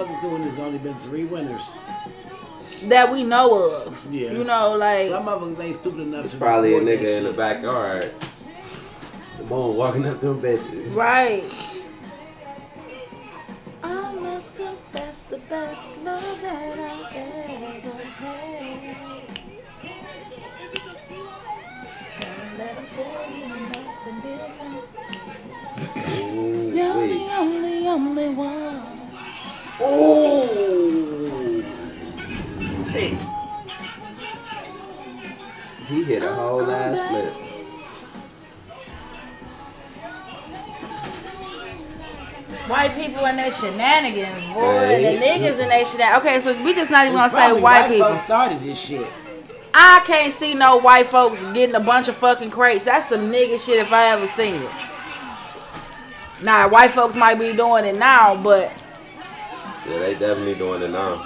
Motherfuckers doing this only been three winners. that we know of. Yeah. You know, like Some of them ain't stupid enough It's to probably a nigga in the shit. backyard. The bone walking up them bitches. right. I must confess the best love that I ever had. Can't let 'em tell you nothing different. Ooh, You're wait. the only, only one. Oh! Shit. He hit a whole ass flip. White people and their shenanigans, boy. Hey. The niggas and their shenanigans. Okay, so we just not even gonna say probably white people. folks started this shit. I can't see no white folks getting a bunch of fucking crates. That's some nigga shit if I ever seen it. Now, white folks might be doing it now, but Yeah, they definitely doing it now.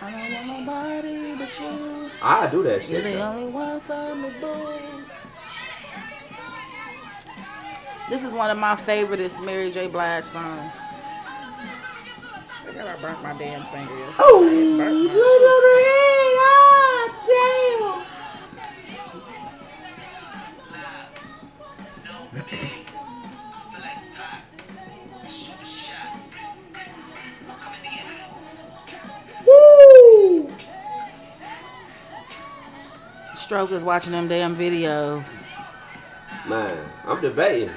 I don't want nobody but you. I do that You're shit. the though. only one for me, boo. This is one of my favoriteest Mary J. Blige songs. I gotta burnt my damn finger. Oh, look on the. Ah, damn. Woo! Stroke is watching them damn videos. Man, I'm debating.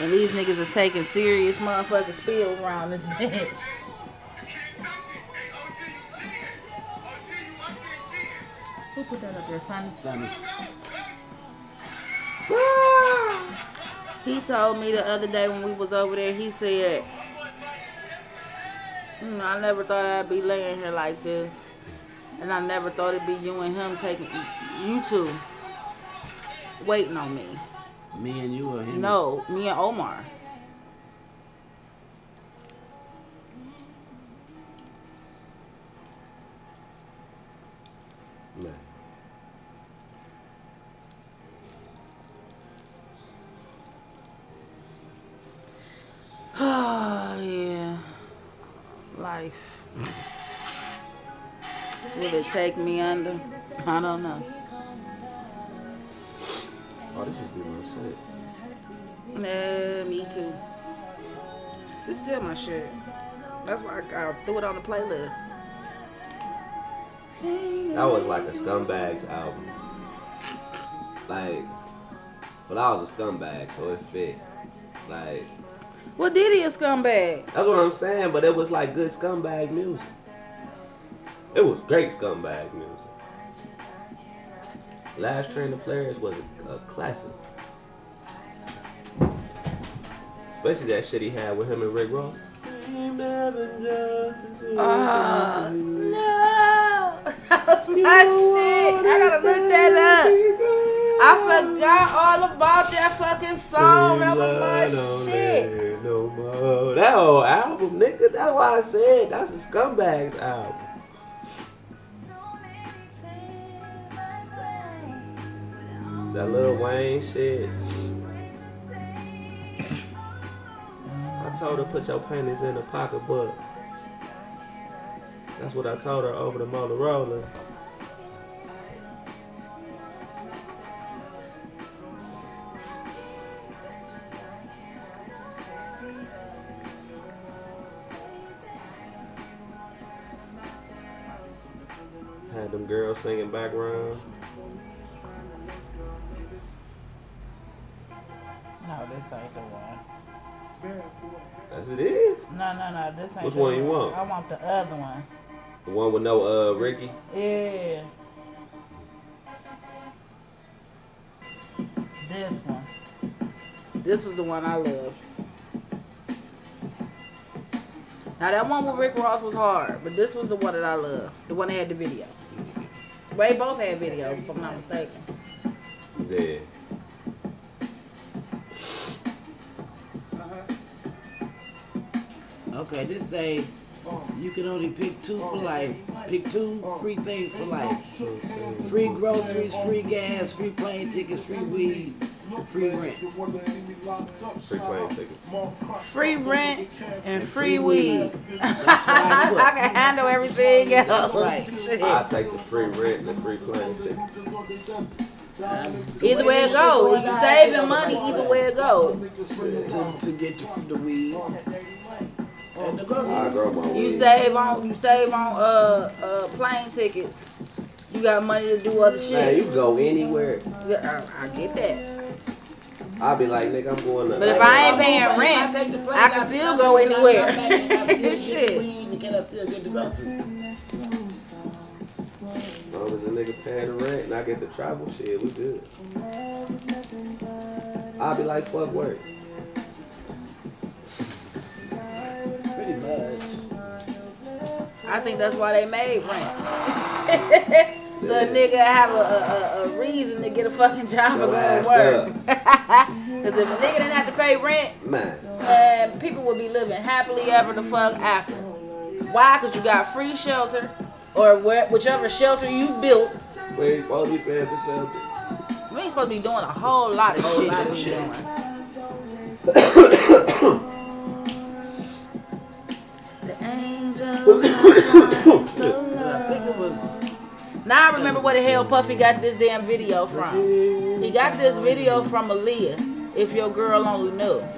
And these niggas are taking serious motherfucking spills around this bitch. Who put that up there, Sonny? Sonny. Ah! He told me the other day when we was over there, he said, "Hmm, I never thought I'd be laying here like this. And I never thought it'd be you and him taking, you two, waiting on me. Me and you or him? No, me and Omar. Oh, yeah. Life. Will it take me under? I don't know. Oh, this is be my shit. Nah, me too. It's still my shit. That's why I, I threw it on the playlist. That was like a Scumbags album. Like, but I was a scumbag, so it fit. Like, Well, Diddy a scumbag. that's what I'm saying, but it was like good scumbag music. It was great scumbag music. Last Train of Paris was a, a classic. Especially that shit he had with him and Rick Ross. Ah, no. That was my shit. I gotta look that up. I forgot all about that fucking song. That was my shit. That whole album, nigga. That's why I said that's a scumbags album. That Lil Wayne shit. I told her put your panties in the pocketbook. That's what I told her over the Motorola. Had them girls singing background. No, this ain't the one. That's it is. No, no, no. This ain't Which the one you want? I want the other one. The one with no uh Ricky. Yeah. This one. This was the one I loved. Now that one with Rick Ross was hard, but this was the one that I loved. The one that had the video. They both had videos, if I'm not mistaken. Yeah. Uh-huh. Okay, this say you can only pick two for life. Pick two free things for life. Free groceries, free gas, free plane tickets, free weed, free rent. Free plane tickets. Free rent and free weed. That's I I can handle everything else. right. I take the free rent and the free plane ticket. Either way it go, you saving money. Either way it go, to, to get the, the weed and the groceries. grow my weed. you save on you save on uh uh plane tickets. You got money to do other Man, shit. you go anywhere. Yeah, I, I get that. I'll be like, nigga, I'm going to. But if I ain't paying If I rent, take the plane, I can I still come go back, I anywhere. come I still get Shit. the can I still get the groceries? As long as the nigga paying the rent and I get the travel shit, we good. I'll be like, fuck work. Pretty much. I think that's why they made rent. so a nigga have a, a, a, a reason to get a fucking job Your or go to work. Because if a nigga didn't have to pay rent, Man, and people would be living happily ever the fuck after. Why? Because you got free shelter, or where, whichever shelter you built. we ain't supposed to be paying for shelter. We ain't supposed to be doing a whole lot of Whole shit. lot of shit. Now I remember where the hell Puffy got this damn video from. He got this video from Aaliyah. If your girl only knew.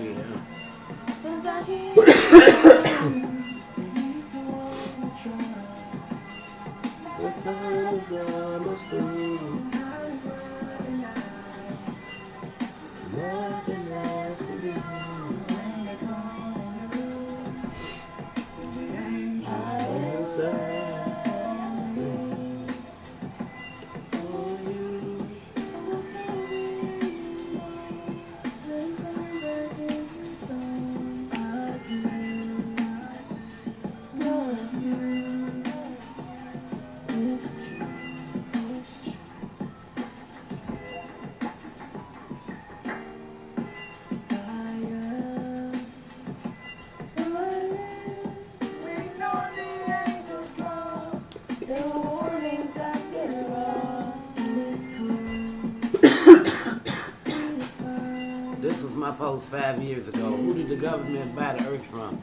yeah. Answer. Post five years ago. Who did the government buy the earth from?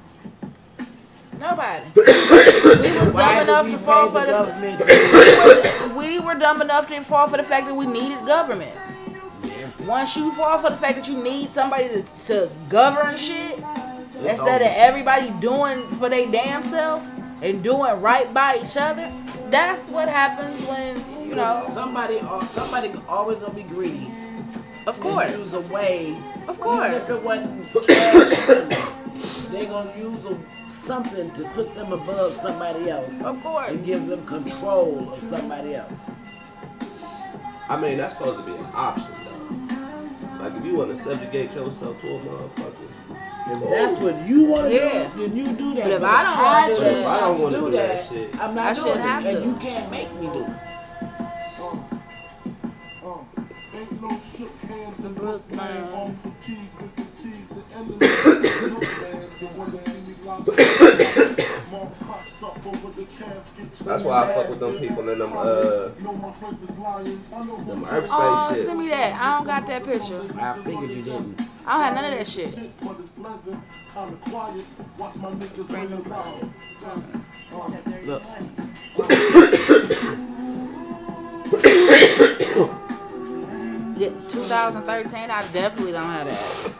Nobody. we was Why dumb enough we to fall for the the. We were dumb enough to fall for the fact that we needed government. yeah. Once you fall for the fact that you need somebody to, to govern shit, It's instead of everybody doing for their damn self and doing right by each other, that's what happens when you know. somebody, uh, somebody always gonna be greedy. Of course, use a way. Of Even if course. it wasn't cash, they gonna use a, something to put them above somebody else Of course. and give them control of somebody else. I mean, that's supposed to be an option, though. Like, if you want to subjugate yourself to a motherfucker, If that's what you want to Yeah. do, then you do that. But if I don't wanna do that- If I don't wanna to do that shit, I'm not I doing shouldn't it, have and to. you can't make me do it. That's why I fuck with them people in them, uh, Know my friends is lying. I know them who Earth Oh, Space shit. send me that. I don't got that picture. I figured you didn't. I don't have none of that shit. shit, but it's pleasant. Kinda quiet. Watch my niggas bring it around. Look, Yeah, 2013. I definitely don't have that.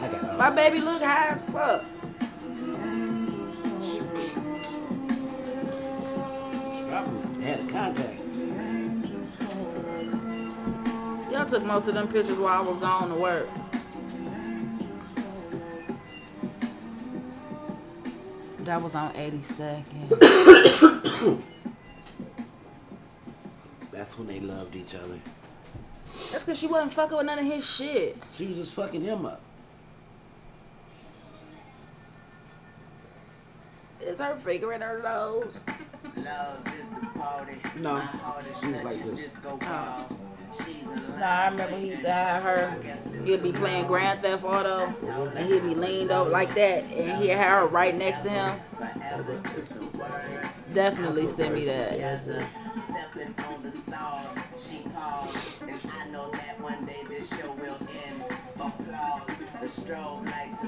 I got all My baby look high as fuck. Had a contact. Y'all took most of them pictures while I was gone to work. That was on 82nd. That's when they loved each other. That's because she wasn't fucking with none of his shit. She was just fucking him up. Is her figuring her nose? Love is the party. No, My heart is she was set like to this. disco ball. Nah, I remember he used to have her. He'd be playing Grand Theft Auto, and he'd be leaned over like that, and he'd have her right next to him. Definitely send me that. Stepping on the stars, she and I know that one day this show will end. Applause, the strobe lights.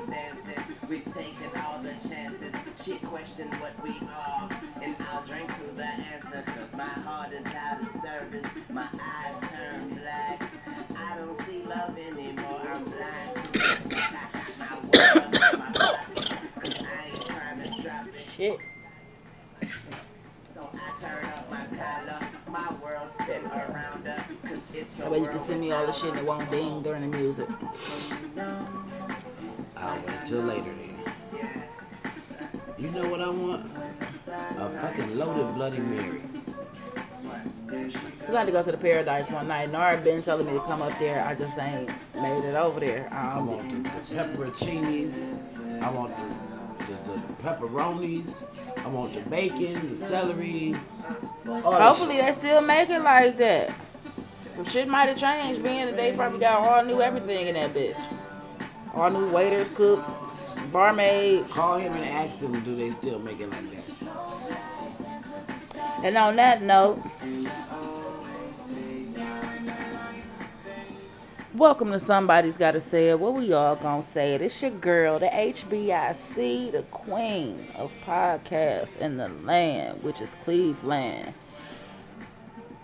We've taken all the chances. She questioned what we are, and I'll drink to the answer. Cause my heart is out of service, my eyes That way you can send me all the shit and it won't ding during the music. I'll wait till later then. You know what I want? A fucking loaded Bloody Mary. We got to go to the Paradise one night. Nara been telling me to come up there. I just ain't made it over there. I Um, want the pepperoncinis. I want the, the, the pepperonis. I want the bacon, the celery. all hopefully they still make it like that. Some shit might have changed, being that they probably got all new everything in that bitch. All new waiters, cooks, barmaids. Call him and ask him, do they still make it like that? And on that note, welcome to Somebody's Gotta Say It. What we all gonna say it? It's your girl, the HBIC, the queen of podcasts in the land, which is Cleveland.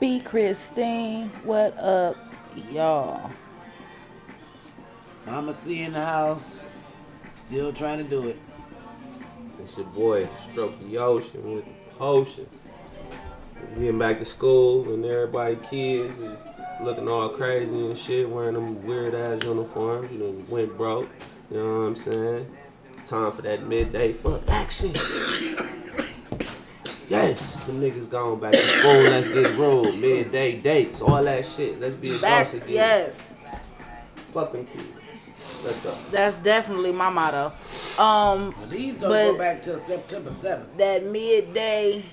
B. Christine, what up, y'all? Mama C in the house. Still trying to do it. It's your boy, Stroke the Ocean with the potion. Getting back to school and everybody kids is looking all crazy and shit, wearing them weird ass uniforms. You know, went broke. You know what I'm saying? It's time for that midday fuck action. Yes, the niggas going back to school. Let's get ruled. Midday dates, all that shit. Let's be adults Back, again. yes, Fuck them kids. Let's go. that's definitely my motto. Um, But these don't go back till September 7th. that midday,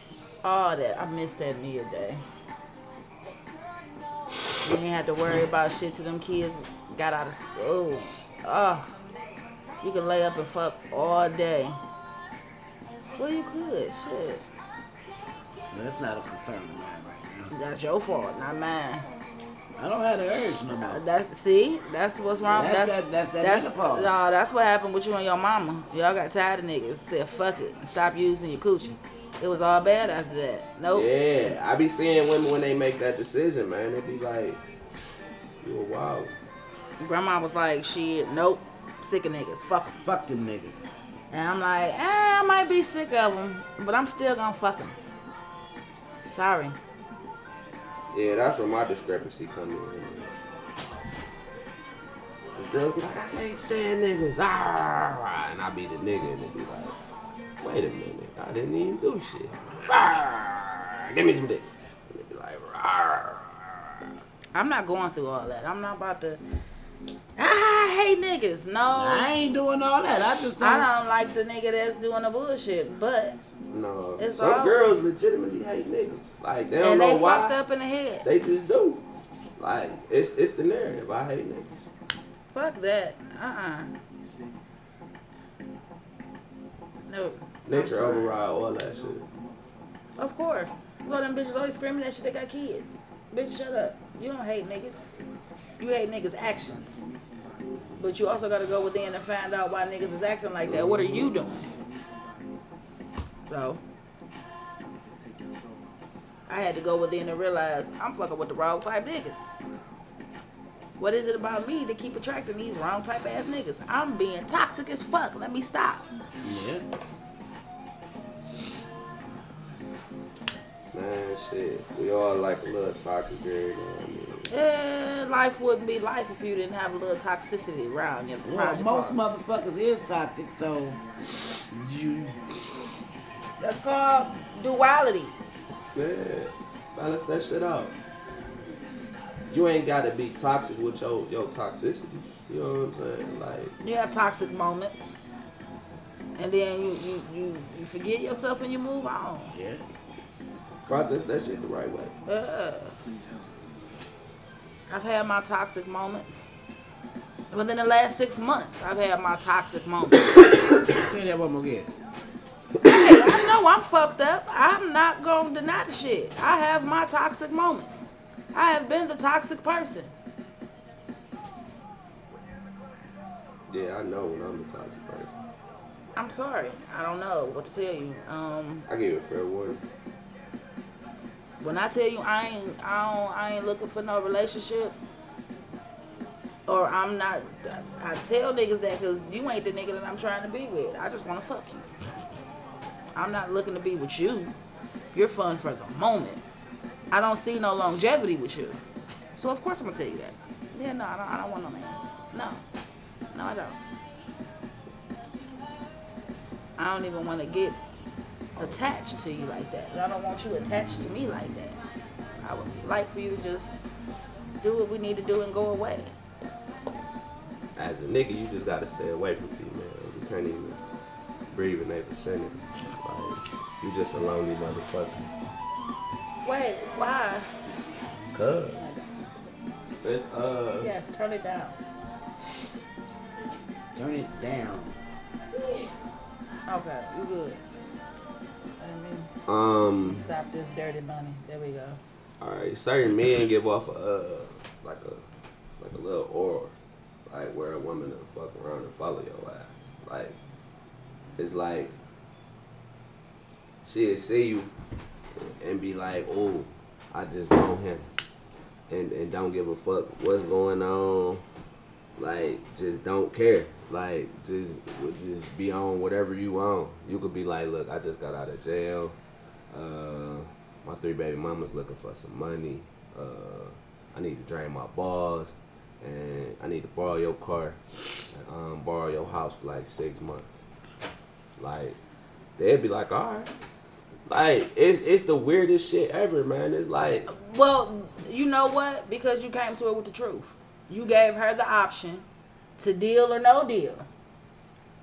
all that. I miss that midday. You ain't had to worry about shit to them kids got out of school. Oh, you can lay up and fuck all day. Well, you could. Shit. That's not a concern of mine right now. That's your fault, not mine. I don't have the urge no more. That see, that's what's wrong. That's that- that's that menopause. No, that's what happened with you and your mama. Y'all got tired of niggas. Said fuck it stop using your coochie. It was all bad after that. Nope. Yeah, I be seeing women when they make that decision, man. They be like, "You a wild." Grandma was like, shit, nope, sick of niggas, fuck 'em. Fuck them niggas. And I'm like, eh, I might be sick of them, but I'm still gonna fuck them. Sorry. Yeah, that's where my discrepancy come in. Cause girls be like, I can't stand niggas, ah, and I be the nigga, and they be like, wait a minute, I didn't even do shit. Ah, give me some dick. And they be like, ah. I'm not going through all that. I'm not about to. I hate niggas. No, I I, ain't doing all that. I just don't. I don't like the nigga that's doing the bullshit. But No, It's some all- girls legitimately hate niggas. Like they don't and know they why. fucked up in the head. They just do. Like it's it's the narrative. I hate niggas. Fuck that. Uh uh No. I'm Nature sorry. override all that shit. Of course. So them bitches always screaming that shit. They got kids. Bitch, shut up. You don't hate niggas. You hate niggas' actions. But you also got to go within and find out why niggas is acting like that. What are you doing? So, I had to go within and realize I'm fucking with the wrong type niggas. What is it about me to keep attracting these wrong type ass niggas? I'm being toxic as fuck. Let me stop. Yeah. Man, shit. We all like a little toxic then. Eh, life wouldn't be life if you didn't have a little toxicity around you. Well, your most parts. motherfuckers is toxic, so you That's called duality. Yeah. Balance that shit out. You ain't gotta be toxic with your your toxicity. You know what I'm saying? Like You have toxic moments, and then you you you, you forget yourself and you move on. yeah. process that shit the right way. Uh, I've had my toxic moments. Within the last six months, I've had my toxic moments. Say that one more again. hey, I know I'm fucked up. I'm not gonna deny the shit. I have my toxic moments. I have been the toxic person. Yeah, I know when I'm the toxic person. I'm sorry. I don't know what to tell you. Um, I give you a fair warning. When I tell you I ain't, I don't, I ain't looking for no relationship, or I'm not. I tell niggas that because you ain't the nigga that I'm trying to be with. I just want to fuck you. I'm not looking to be with you. You're fun for the moment. I don't see no longevity with you. So of course I'm gonna tell you that. Yeah, no, I don't, I don't want no man. No, no, I don't. I don't even want to get attached to you like that. I don't want you attached to me like that. I would like for you to just do what we need to do and go away. As a nigga, you just gotta stay away from females. You can't even breathe in their vicinity. Like, you just a lonely motherfucker. Wait, why? Cuz. It's, uh, Yes, turn it down. Turn it down. Okay, you good. Um, stop this dirty money. There we go. alright, certain men give off a, uh, like a, like a little aura. Like, where a woman will fuck around and follow your ass. Like, it's like, she'll see you and be like, oh, I just want him. And, and don't give a fuck what's going on. Like, just don't care. Like, just just be on whatever you want. You could be like, look, I just got out of jail. Uh, my three baby mamas looking for some money. Uh, I need to drain my balls. And I need to borrow your car. And, um, borrow your house for like six months. Like, they'd be like, all right. Like, it's it's the weirdest shit ever, man. It's like, Well, you know what? Because you came to it with the truth. You gave her the option to deal or no deal.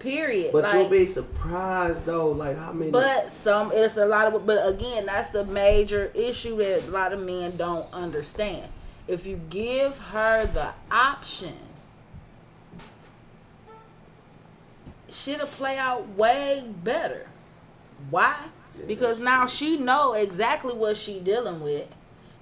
Period. but Like, you'll be surprised though, like how many. But some, it's a lot of. But again, that's the major issue that a lot of men don't understand. If you give her the option, shit'll play out way better. Why? Because now she know exactly what she dealing with.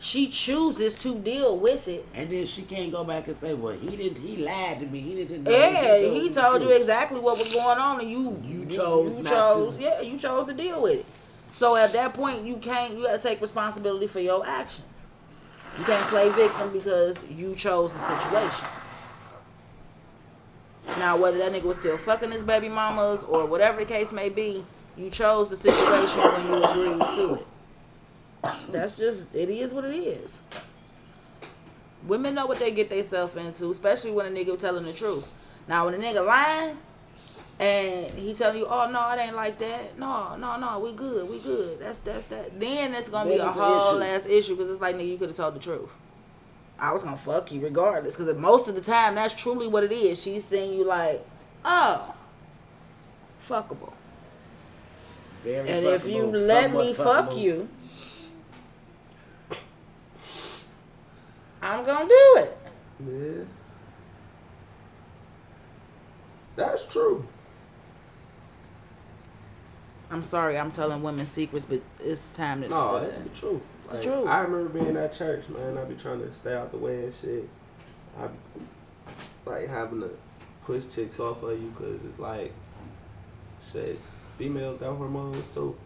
She chooses to deal with it. And then she can't go back and say, "Well, he didn't. He lied to me. He didn't." Yeah, me he told you truth." exactly what was going on, and you You chose You not chose, to. yeah, you chose to deal with it. So at that point, you can't. You got to take responsibility for your actions. You can't play victim because you chose the situation. Now, whether that nigga was still fucking his baby mamas or whatever the case may be, you chose the situation when you agreed to it. That's just it is what it is. Women know what they get themselves into, especially when a nigga telling the truth. Now, when a nigga lying and he telling you, "Oh no, it ain't like that. No, no, no, we good, we good." That's that's that. Then it's gonna be a whole issue. ass issue because it's like, nigga, you could have told the truth. I was gonna fuck you regardless because most of the time that's truly what it is. She's seeing you like, oh, fuckable. Very And if you let somewhat me fuck you, I'm gonna do it. Yeah. That's true. I'm sorry, I'm telling women secrets, but it's time to. No, that's the truth. It's the truth. I remember being at church, man. I be trying to stay out the way and shit. I be, like having to push chicks off of you because it's like, shit, females got hormones too.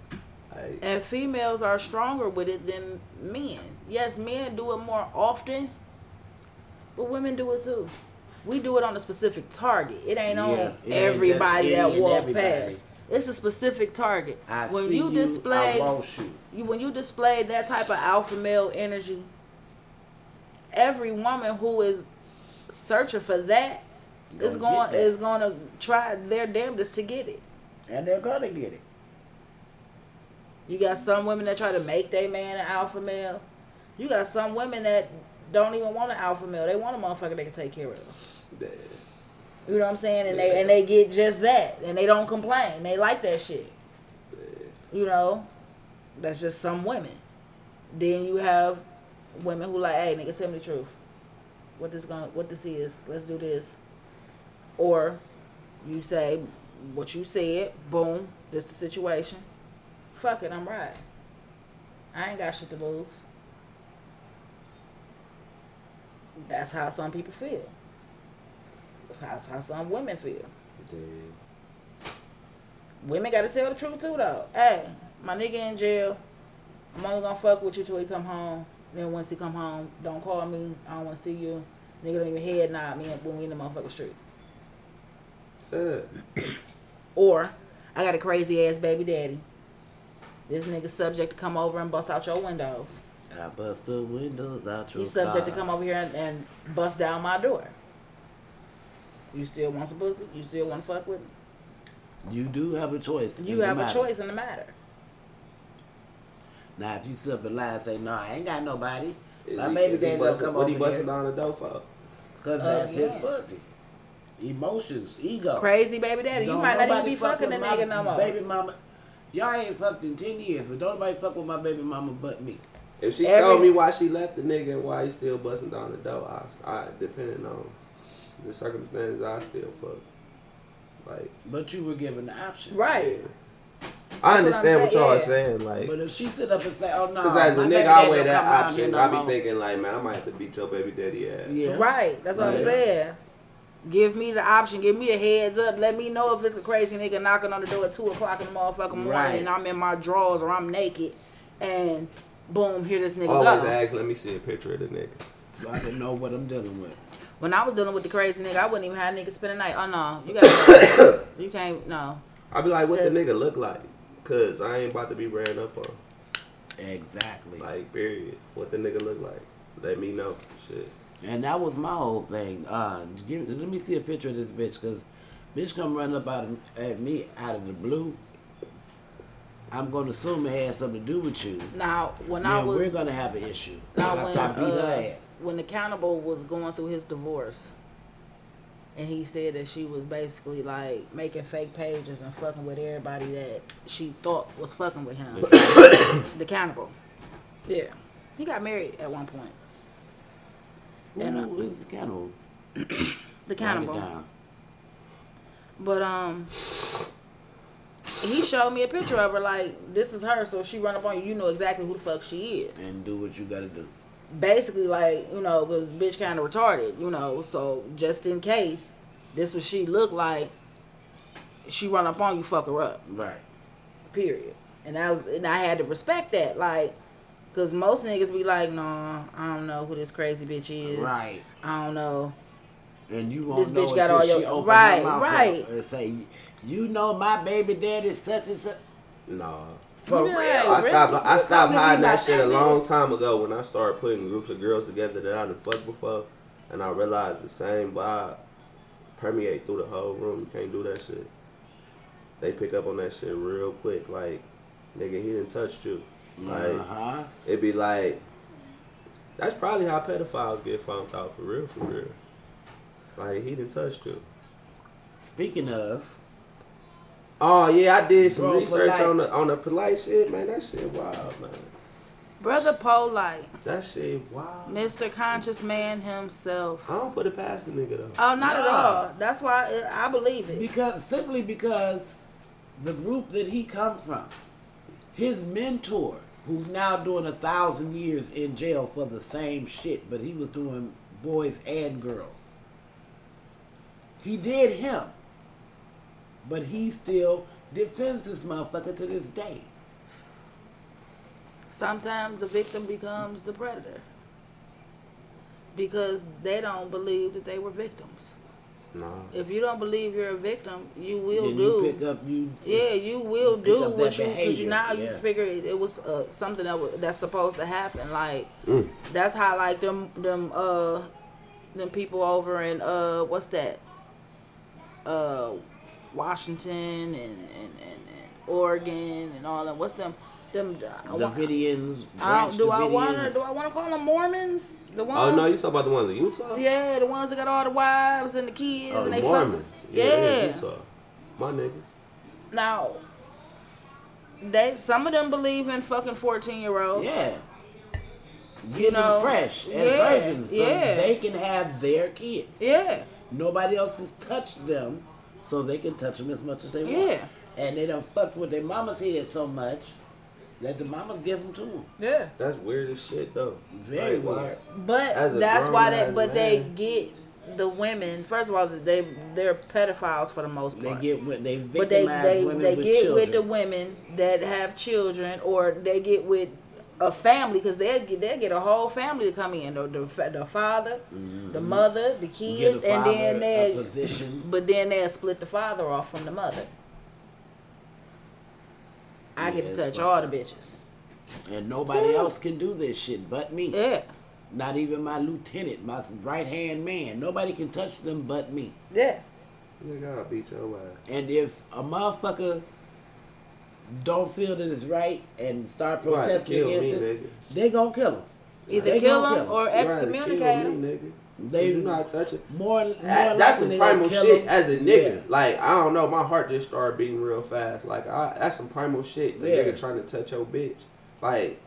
Like, And females are stronger with it than men. Yes, men do it more often, but women do it too. We do it on a specific target. It ain't Yeah, on it ain't everybody that any walk everybody. past. It's a specific target. I when you you, display you. you when you display that type of alpha male energy, every woman who is searching for that is going get going to try their damnedest to get it. And they're gonna get it. You got some women that try to make their man an alpha male. You got some women that don't even want an alpha male. They want a motherfucker they can take care of. yeah. You know what I'm saying? And they and they get just that, and they don't complain. They like that shit. You know, that's just some women. Then you have women who like, hey, nigga, tell me the truth. what this going what this is. Let's do this. Or you say what you said, boom, this the situation. Fuck it, I'm right. I ain't got shit to lose. That's how some people feel. That's how, that's how some women feel. Yeah. Women gotta tell the truth too though. Hey, my nigga in jail. I'm only gonna fuck with you till he come home. Then once he come home, don't call me. I don't wanna see you. Nigga don't even head nod me when we in the motherfucking street. Or I got a crazy ass baby daddy. This nigga subject to come over and bust out your windows. I bust the windows out your He's subject to come over here and, and bust down my door. You still want some pussy? You still want to fuck with me? You do have a choice. You have a choice in the matter. Now, if you sit up and lie and say, no, I ain't got nobody, Is my he- baby is he daddy don't busting- come What over he busting here. down the door for? Because Uh, that's his yeah. pussy. Emotions, ego. Crazy baby daddy. You Don't might not even be fucking the nigga no more. Baby mama. Y'all ain't fucked in 10 years, but don't nobody fuck with my baby mama but me. If she Every- told me why she left the nigga and why he still busting down the door, I, I depending on the circumstances, I still fuck. Like, But you were given the option. Right. yeah. I That's what understand I'm what y'all are saying, saying, like, But if she sit up and say, oh, no. because as a nigga, I daddy weigh that come around here option. no I be thinking like, man, I might have to beat your baby daddy ass. Yeah. Right. That's what I'm saying. Give me the option. Give me a heads up. Let me know if it's a crazy nigga knocking on the door at two o'clock in the motherfucking morning Right. and I'm in my drawers or I'm naked and boom, here this nigga Always go. ask, let me see a picture of the nigga. So I can know what I'm dealing with. When I was dealing with the crazy nigga, I wouldn't even have a nigga spend the night. Oh no, you got you can't no. I'd be like, what the nigga look like? Cause I ain't about to be ran up on. Exactly. Like, period. What the nigga look like? Let me know. Shit. And that was my whole thing. Uh, give, let me see a picture of this bitch, cause bitch come running up out of, at me out of the blue. I'm gonna assume it has something to do with you. Now when I Now was we're gonna have an issue. now when I beat her uh, ass. when the cannibal was going through his divorce, and he said that she was basically like making fake pages and fucking with everybody that she thought was fucking with him. the cannibal. Yeah, he got married at one point. And, uh, Who is the cannibal? The Write it cannibal. But um, he showed me a picture of her. Like this is her. So if she run up on you, you know exactly who the fuck she is. And do what you gotta do. basically like you know was bitch kind of retarded you know so just in case this what she looked like she run up on you fuck her up Right. period and I was and I had to respect that like because most niggas be like no I don't know who this crazy bitch is Right. I don't know And you won't This know bitch got all your- she open right, mouth right. up and say, you know my baby daddy such and such. Nah. For You real. like, I really? stopped. I stopped talking to me hiding that about shit a long time ago when I started putting groups of girls together that I done fucked before, and I realized the same vibe permeate through the whole room. You can't do that shit. They pick up on that shit real quick. Like, nigga, he didn't touch you. Like, Uh-huh. it'd be like, that's probably how pedophiles get found out for real, for real. Like, he didn't touch you. Speaking of, Oh yeah, I did some Bro, research Polight. on the on the Polight shit, man. That shit wild, man. brother Polight That shit wild. Mr. Conscious Man himself I don't put it past the nigga though. oh not at all that's why I I believe it because simply because the group that he come from, his mentor, who's now doing a thousand years in jail for the same shit, but he was doing boys and girls. He did him, but he still defends this motherfucker to this day. sometimes the victim becomes the predator because they don't believe that they were victims. If you don't believe you're a victim, you will then do. you pick up you. yeah, you will do what you because you now you figure it, it was uh, something that was, that's supposed to happen. Like Mm. that's how like them them uh them people over in uh what's that uh Washington and and, and, and Oregon and all that. What's them them? I wa- Davidians. I don't, I want to do I want to call them Mormons? The ones. Oh no, you talking about the ones in Utah? Yeah, the ones that got all the wives and the kids Oh, and the they Mormons. fuck. Yeah, Yeah. Utah. My niggas. Now, they some of them believe in fucking fourteen year olds. Yeah. Get you know, fresh as yeah, virgins, so yeah. they can have their kids. yeah, Nobody else has touched them, so they can touch them as much as they want. yeah, And they done fucked with their mama's head so much that the mamas give them to them. yeah. That's weird as shit though. Very Like, why- weird. But that's why they grown-ass but they get the women. First of all, they they're pedophiles for the most part. They part. get with they but they victimize they, women they with get children. with the women that have children, or they get with a family because they get they get a whole family to come in. The the, the father, mm-hmm. the mother, the kids, a and then they but then they'll split the father off from the mother. I get Yeah, to it's touch all the bitches. And nobody else can do this shit but me. Yeah, Not even my lieutenant, my right hand man. Nobody can touch them but me. yeah. Nigga, I'll beat your ass. And if a motherfucker don't feel that it's right and start You gonna have to protesting kill me, against it, nigga. they gonna kill him. Either They kill gonna them kill or You gonna have to excommunicate him. me, nigga. They you not touching. more, more That, that's some primal shit him. as a nigga. Yeah. Like I don't know, my heart just started beating real fast. Like I, that's some primal shit. The Yeah. nigga trying to touch your bitch. Like,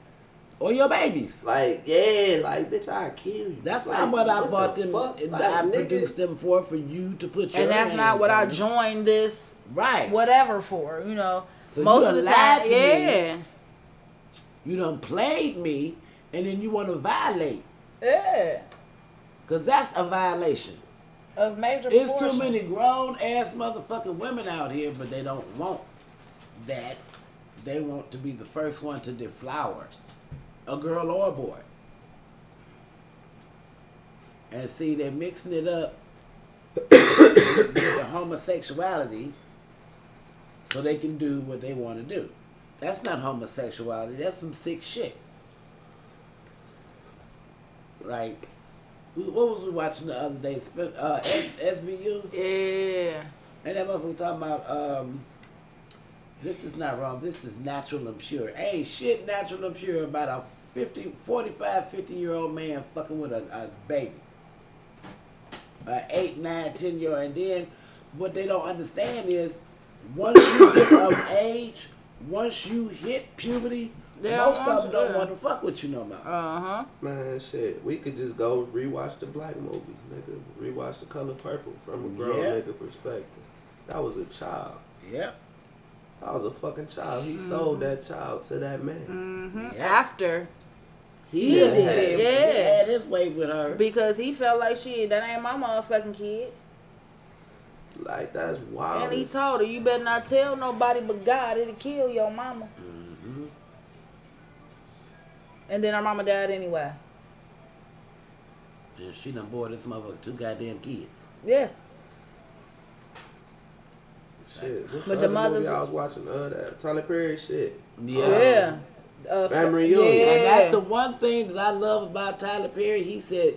Or your babies. like yeah, like bitch, I kill you. That's like, not what I bought the them. Fuck? and Like, I nigga, produced them for for you to put your And that's not hands what I on. joined this Right. whatever for, you know. So Most you of the time, to me. yeah, You done played me, and then you want to violate, yeah, cause that's a violation. of major There's too many grown ass motherfucking women out here, but they don't want that. They want to be the first one to deflower a girl or a boy. And see, they're mixing it up with the homosexuality so they can do what they want to do. That's not homosexuality. That's some sick shit. Like, we- what was we watching the other day? Uh, S- SVU? Yeah, And that motherfucker talking about, um, this is not wrong. This is natural and pure. Ain't shit natural and pure about a 50, 45, 50 year old man fucking with a, a baby. A 8, 9, 10 year old. And then what they don't understand is once you get of age, once you hit puberty, They most of them don't yeah. want to fuck with you no more. uh huh. Man, shit, we could just go rewatch the black movies, nigga. Rewatch The Color Purple from a grown Yeah. nigga perspective. That was a child. Yep. I was a fucking child. He sold that child to that man. hmm Yeah. After He, He did. did, He yeah. had his way with her. because he felt like shit, that ain't my motherfucking kid. Like that's wild. And he told her, you better not tell nobody but God it'll kill your mama. Mhm. And then her mama died anyway. And she done bore this motherfucker two goddamn kids. Yeah. shit. What's But the, the mother- movie I was watching? Uh, that Tyler Perry shit. Yeah. Uh, Family yeah. And that's the one thing that I love about Tyler Perry. He said,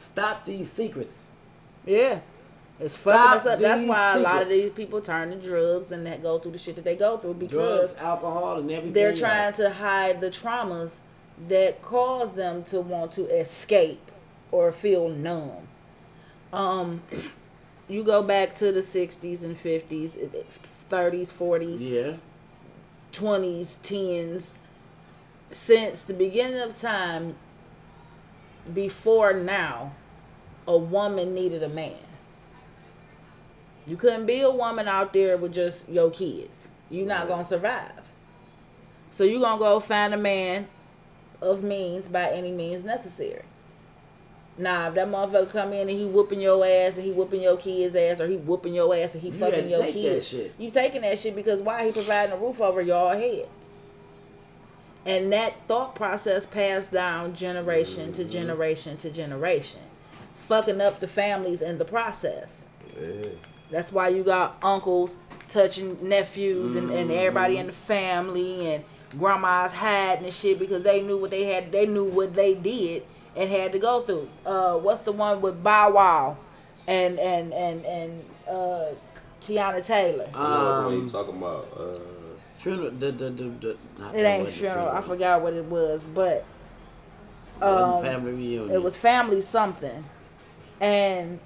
"Stop these secrets." Yeah. It's fucking us up. That's why a lot of these people turn to drugs and that go through the shit that they go through because Drugs, alcohol, and everything. they're trying else. to hide the traumas that cause them to want to escape or feel numb. Um, you go back to the '60s and '50s, it- it- '30s, '40s, Yeah. 20s, 10s. Since the beginning of time, before now, a woman needed a man. You couldn't be a woman out there with just your kids. You're not gonna survive. So you're gonna go find a man of means by any means necessary. Nah, if that motherfucker come in and he whooping your ass and he whooping your kids ass or he whooping your ass and he You fucking your kids, shit. you taking that shit because why he providing a roof over y'all head. And that thought process passed down generation to mm-hmm. generation to generation, fucking up the families in the process. Yeah. That's why you got uncles touching nephews and, and everybody Mm-hmm. in the family and grandmas hiding and shit because they knew what they had they knew what they did and had to go through. Uh what's the one with Bow Wow and and and and uh Teyana Taylor. I know what you Um, talking about. Uh, funeral. The, the, the, the, not it that ain't wasn't funeral. I forgot what it was, but Wasn't um, family reunion. it was family something. And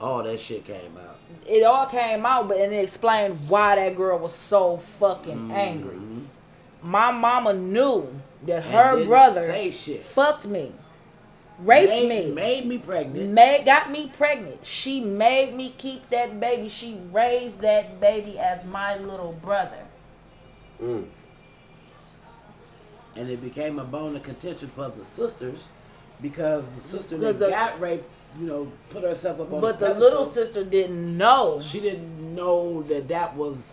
All that shit came out. it all came out, but and it explained why that girl was so fucking angry. My mama knew that And her brother shit. fucked me, raped made, me, made me pregnant. made got me pregnant. She made me keep that baby. She raised that baby as my little brother. Mm. and it became a bone of contention for the sisters because the sister that got raped, you know, put herself up on But the the little sister didn't know. She didn't know that that was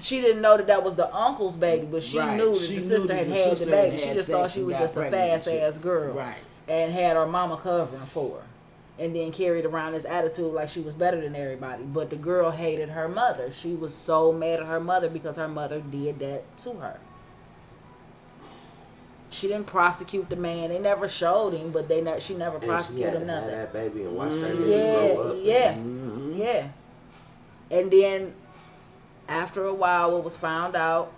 She didn't know that that was the uncle's baby, but she Right. knew that She the sister that had the had the baby. had She just thought she was just a fast ass girl, right. and had her mama covering for her, and then carried around this attitude like she was better than everybody. But the girl hated her mother. She was so mad at her mother because her mother did that to her. She didn't prosecute the man. They never showed him, but they ne- she never And she prosecuted had him to have nothing. that baby and watch that Mm. nigga grow up. Yeah, yeah, Mhm. yeah. And then after a while, it was found out,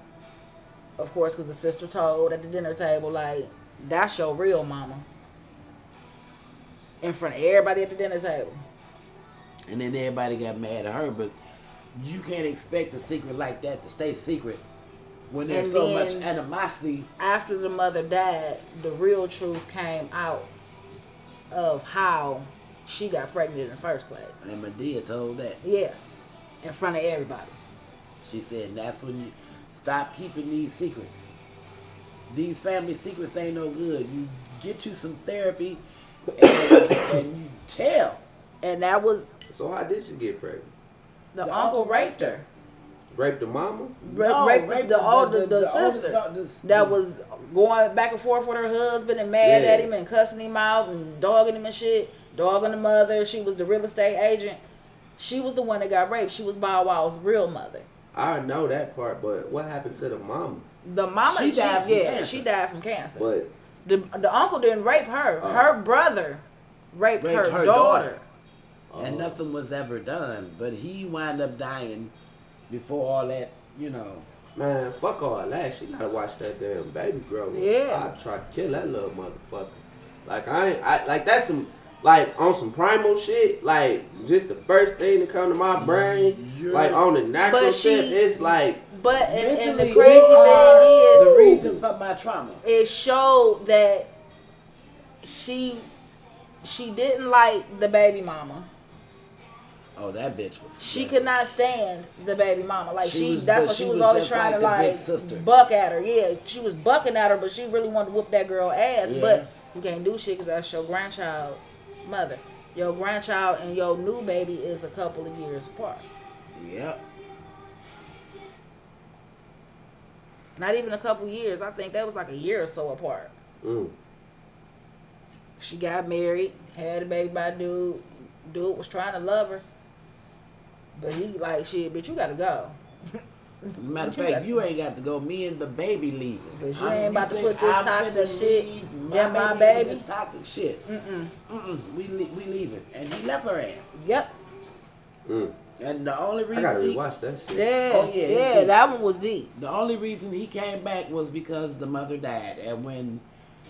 of course, because the sister told at the dinner table, like, that's your real mama. In front of everybody at the dinner table. And then everybody got mad at her, but you can't expect a secret like that to stay secret when there's And so then- much animosity. After the mother died, the real truth came out of how she got pregnant in the first place. And Madea told that. Yeah, in front of everybody. She said that's when you stop keeping these secrets. These family secrets ain't no good. You get you some therapy and, and you tell. And that was So how did she get pregnant? the, The uncle uncle raped her. Raped the mama? Ra- No, raped raped the, the- older the- the, the oldest sister daughter- this- that was going back and forth with her husband and mad Yeah. at him and cussing him out and dogging him and shit, dogging the mother. She was the real estate agent. She was the one that got raped. She was Bow Wow's real mother. I know that part, but what happened to the mama? The mama, She she, died from yeah, cancer. she died from cancer. But the the uncle didn't rape her. Oh. Her brother raped, Raped her, her daughter. daughter. and uh, nothing was ever done. But he wound up dying before all that, you know. man, fuck all that. She gotta watch that damn baby grow. Yeah. I try to kill that little motherfucker. Like I ain't I like that's some like on some primal shit, like just the first thing to come to my mm, brain, You're- like on the natural But she- shit, it's like But and, and the crazy you are thing the reason for my trauma. it showed that she she didn't like the baby mama. Oh, that bitch was. She could not stand the baby mama. Like She she, was- that's what she was, was always trying like to like buck at her. Yeah, she was bucking at her, but she really wanted to whoop that girl ass. Yeah. But you can't do shit because that's your grandchild's mother. Your grandchild and your new baby is a couple of years apart. Yep. Not even a couple years. I think that was like a year or so apart. mm, She got married, had a baby by a dude. Dude was trying to love her. But he like shit, bitch, you gotta go. Matter of fact, got- you ain't got to go. Me and the baby leaving. Cause you I'm- ain't about to put this I'm toxic finna shit leave in my with baby? This toxic shit. Mm-mm. Mm-mm. We le- we leaving, and he left her ass. Yep. mm. And the only I reason gotta he, rewatch that shit. Yeah, Oh, yeah, yeah, that one was deep. the only reason he came back was because the mother died, and when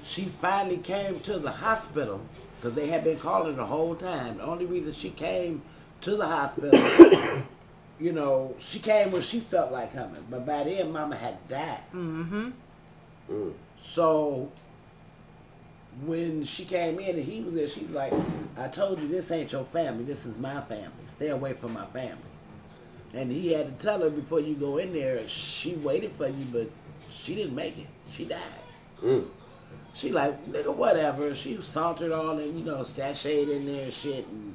she finally came to the hospital, because they had been calling the whole time. The only reason she came to the hospital, you know, she came when she felt like coming, but by then, Mama had died. Mm-hmm. Mm. So when she came in and he was there, she's like, I told you this ain't your family, this is my family. Stay away from my family. And he had to tell her before you go in there, she waited for you, but she didn't make it. She died. Mm. She like, nigga, whatever. She sauntered all in, you know, sashayed in there and shit, and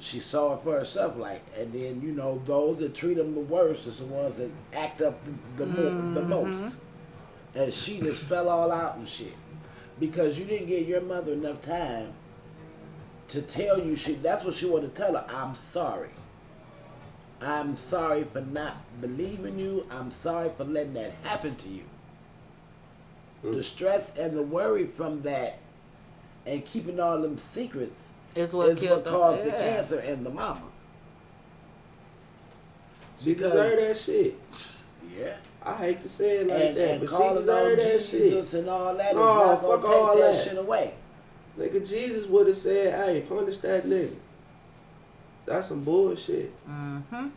she saw it for herself, like, and then, you know, those that treat them the worst is the ones that act up the, the, mo- the mm-hmm. most. And she just fell all out and shit. Because you didn't give your mother enough time to tell you shit. That's what she wanted to tell her. I'm sorry. I'm sorry for not believing you. I'm sorry for letting that happen to you. The mm. stress and the worry from that and keeping all them secrets It's what is killed what them. caused the Yeah. cancer and the mama. She deserve that shit. yeah. I hate to say it like and, that, and but she calling on deserve that shit. And all that is No, not gonna fuck take all that, that. shit away. Nigga, Jesus would have said, hey, punish that nigga. That's some bullshit. Mm-hmm.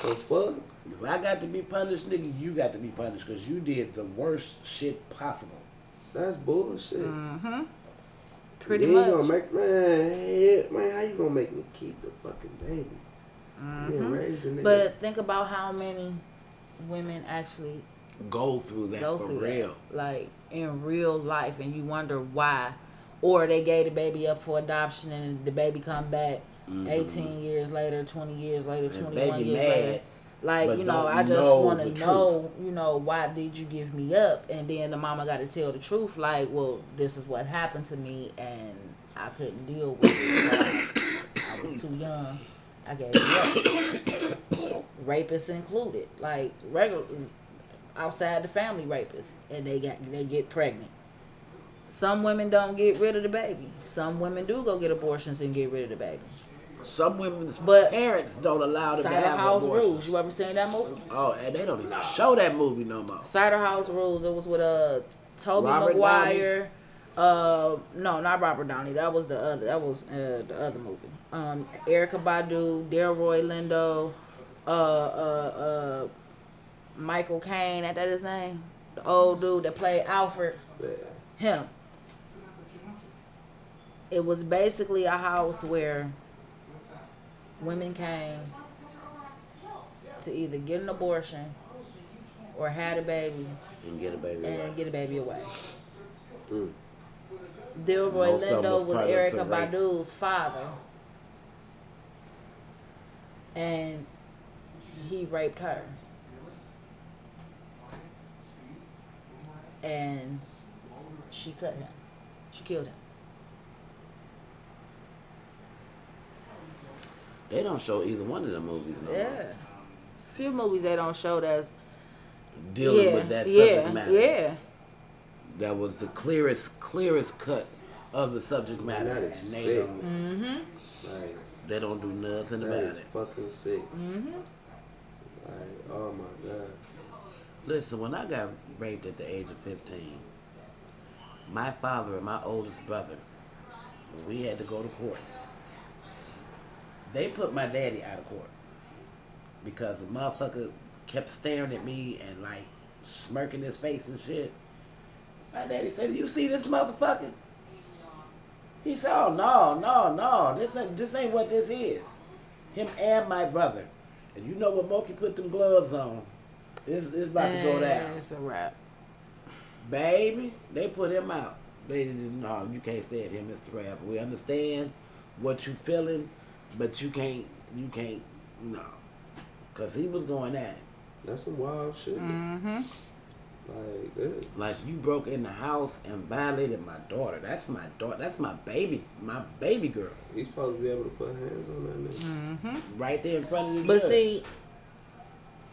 So fuck. If I got to be punished, nigga, you got to be punished because you did the worst shit possible. That's bullshit. Mm-hmm. Pretty you ain't much. Gonna make, man, man, how you gonna make me keep the fucking baby? Being raised a nigga. Mm-hmm. But think about how many women actually Go through that go for through real. that, like in real life, and you wonder why, or they gave the baby up for adoption and the baby come back eighteen years later, twenty years later, Mm-hmm. Twenty one years mad, later. Like but you know, I just want to know, you know, why did you give me up? And then the mama got to tell the truth, like, well, this is what happened to me, and I couldn't deal with it. Like, I was too young. I gave up. Rapists included, like regular outside the family rapists, and they got they get pregnant. Some women don't get rid of the baby. Some women do go get abortions and get rid of the baby. Some women's But- parents don't allow them to have House abortion. Rules. You ever seen that movie? Oh, and they don't even show that movie no more. Cider House Rules. It was with uh Tobey Robert Maguire. Uh, no, not Robert Downey. That was the other. That was uh, the other movie. Um, Erykah Badu, Delroy Lindo, uh, uh, uh, Michael Caine. That that his name. The old dude that played Alfred. Yeah. him. It was basically a house where women came to either get an abortion or had a baby And get a baby. and away. get a baby away. Mm. Delroy Most Lindo was was Erykah. Badu's father. And he raped her. And she cut him. She killed him. They don't show either one of the movies no Yeah. more. There's a few movies they don't show that's Dealing yeah, with that yeah, subject matter. Yeah. That was the clearest, clearest cut of the subject matter, that and they sick. don't, Mm-hmm. Like, they don't do nothing that about is it. fucking sick. Mm-hmm. Like, oh my god. Listen, when I got raped at the age of 15, my father and my oldest brother, we had to go to court, they put my daddy out of court because the motherfucker kept staring at me and like smirking his face and shit. My daddy said, "You see this motherfucker?" He said, "Oh no, no, no! This ain't this ain't what this is." Him and my brother, and you know what? Moki put them gloves on, it's, it's about to go down. It's a wrap. Baby, they put him out. They no, you can't stay at him, Mr. Rapper. We understand what you feeling, but you can't you can't no. Cause he was going at it. That's some wild shit. Mm-hmm. Like, that, Like you broke in the house and violated my daughter. That's my daughter. That's my baby. My baby girl. he's supposed to be able to put hands on that nigga. Mm-hmm. Right there in front of the But judge. see,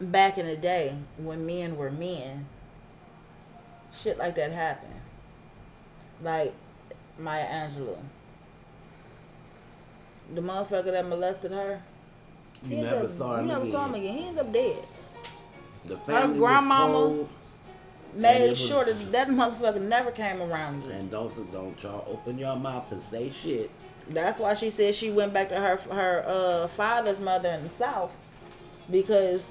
back in the day when men were men, shit like that happened. Like Maya Angelou. The motherfucker that molested her. you he never up- saw him You never again. saw him again. He ended up dead. The family grandmama was told, Made it was- sure that that motherfucker never came around again. and don't don't y'all open your mouth and say shit. That's why she said she went back to her her uh, father's mother in the south because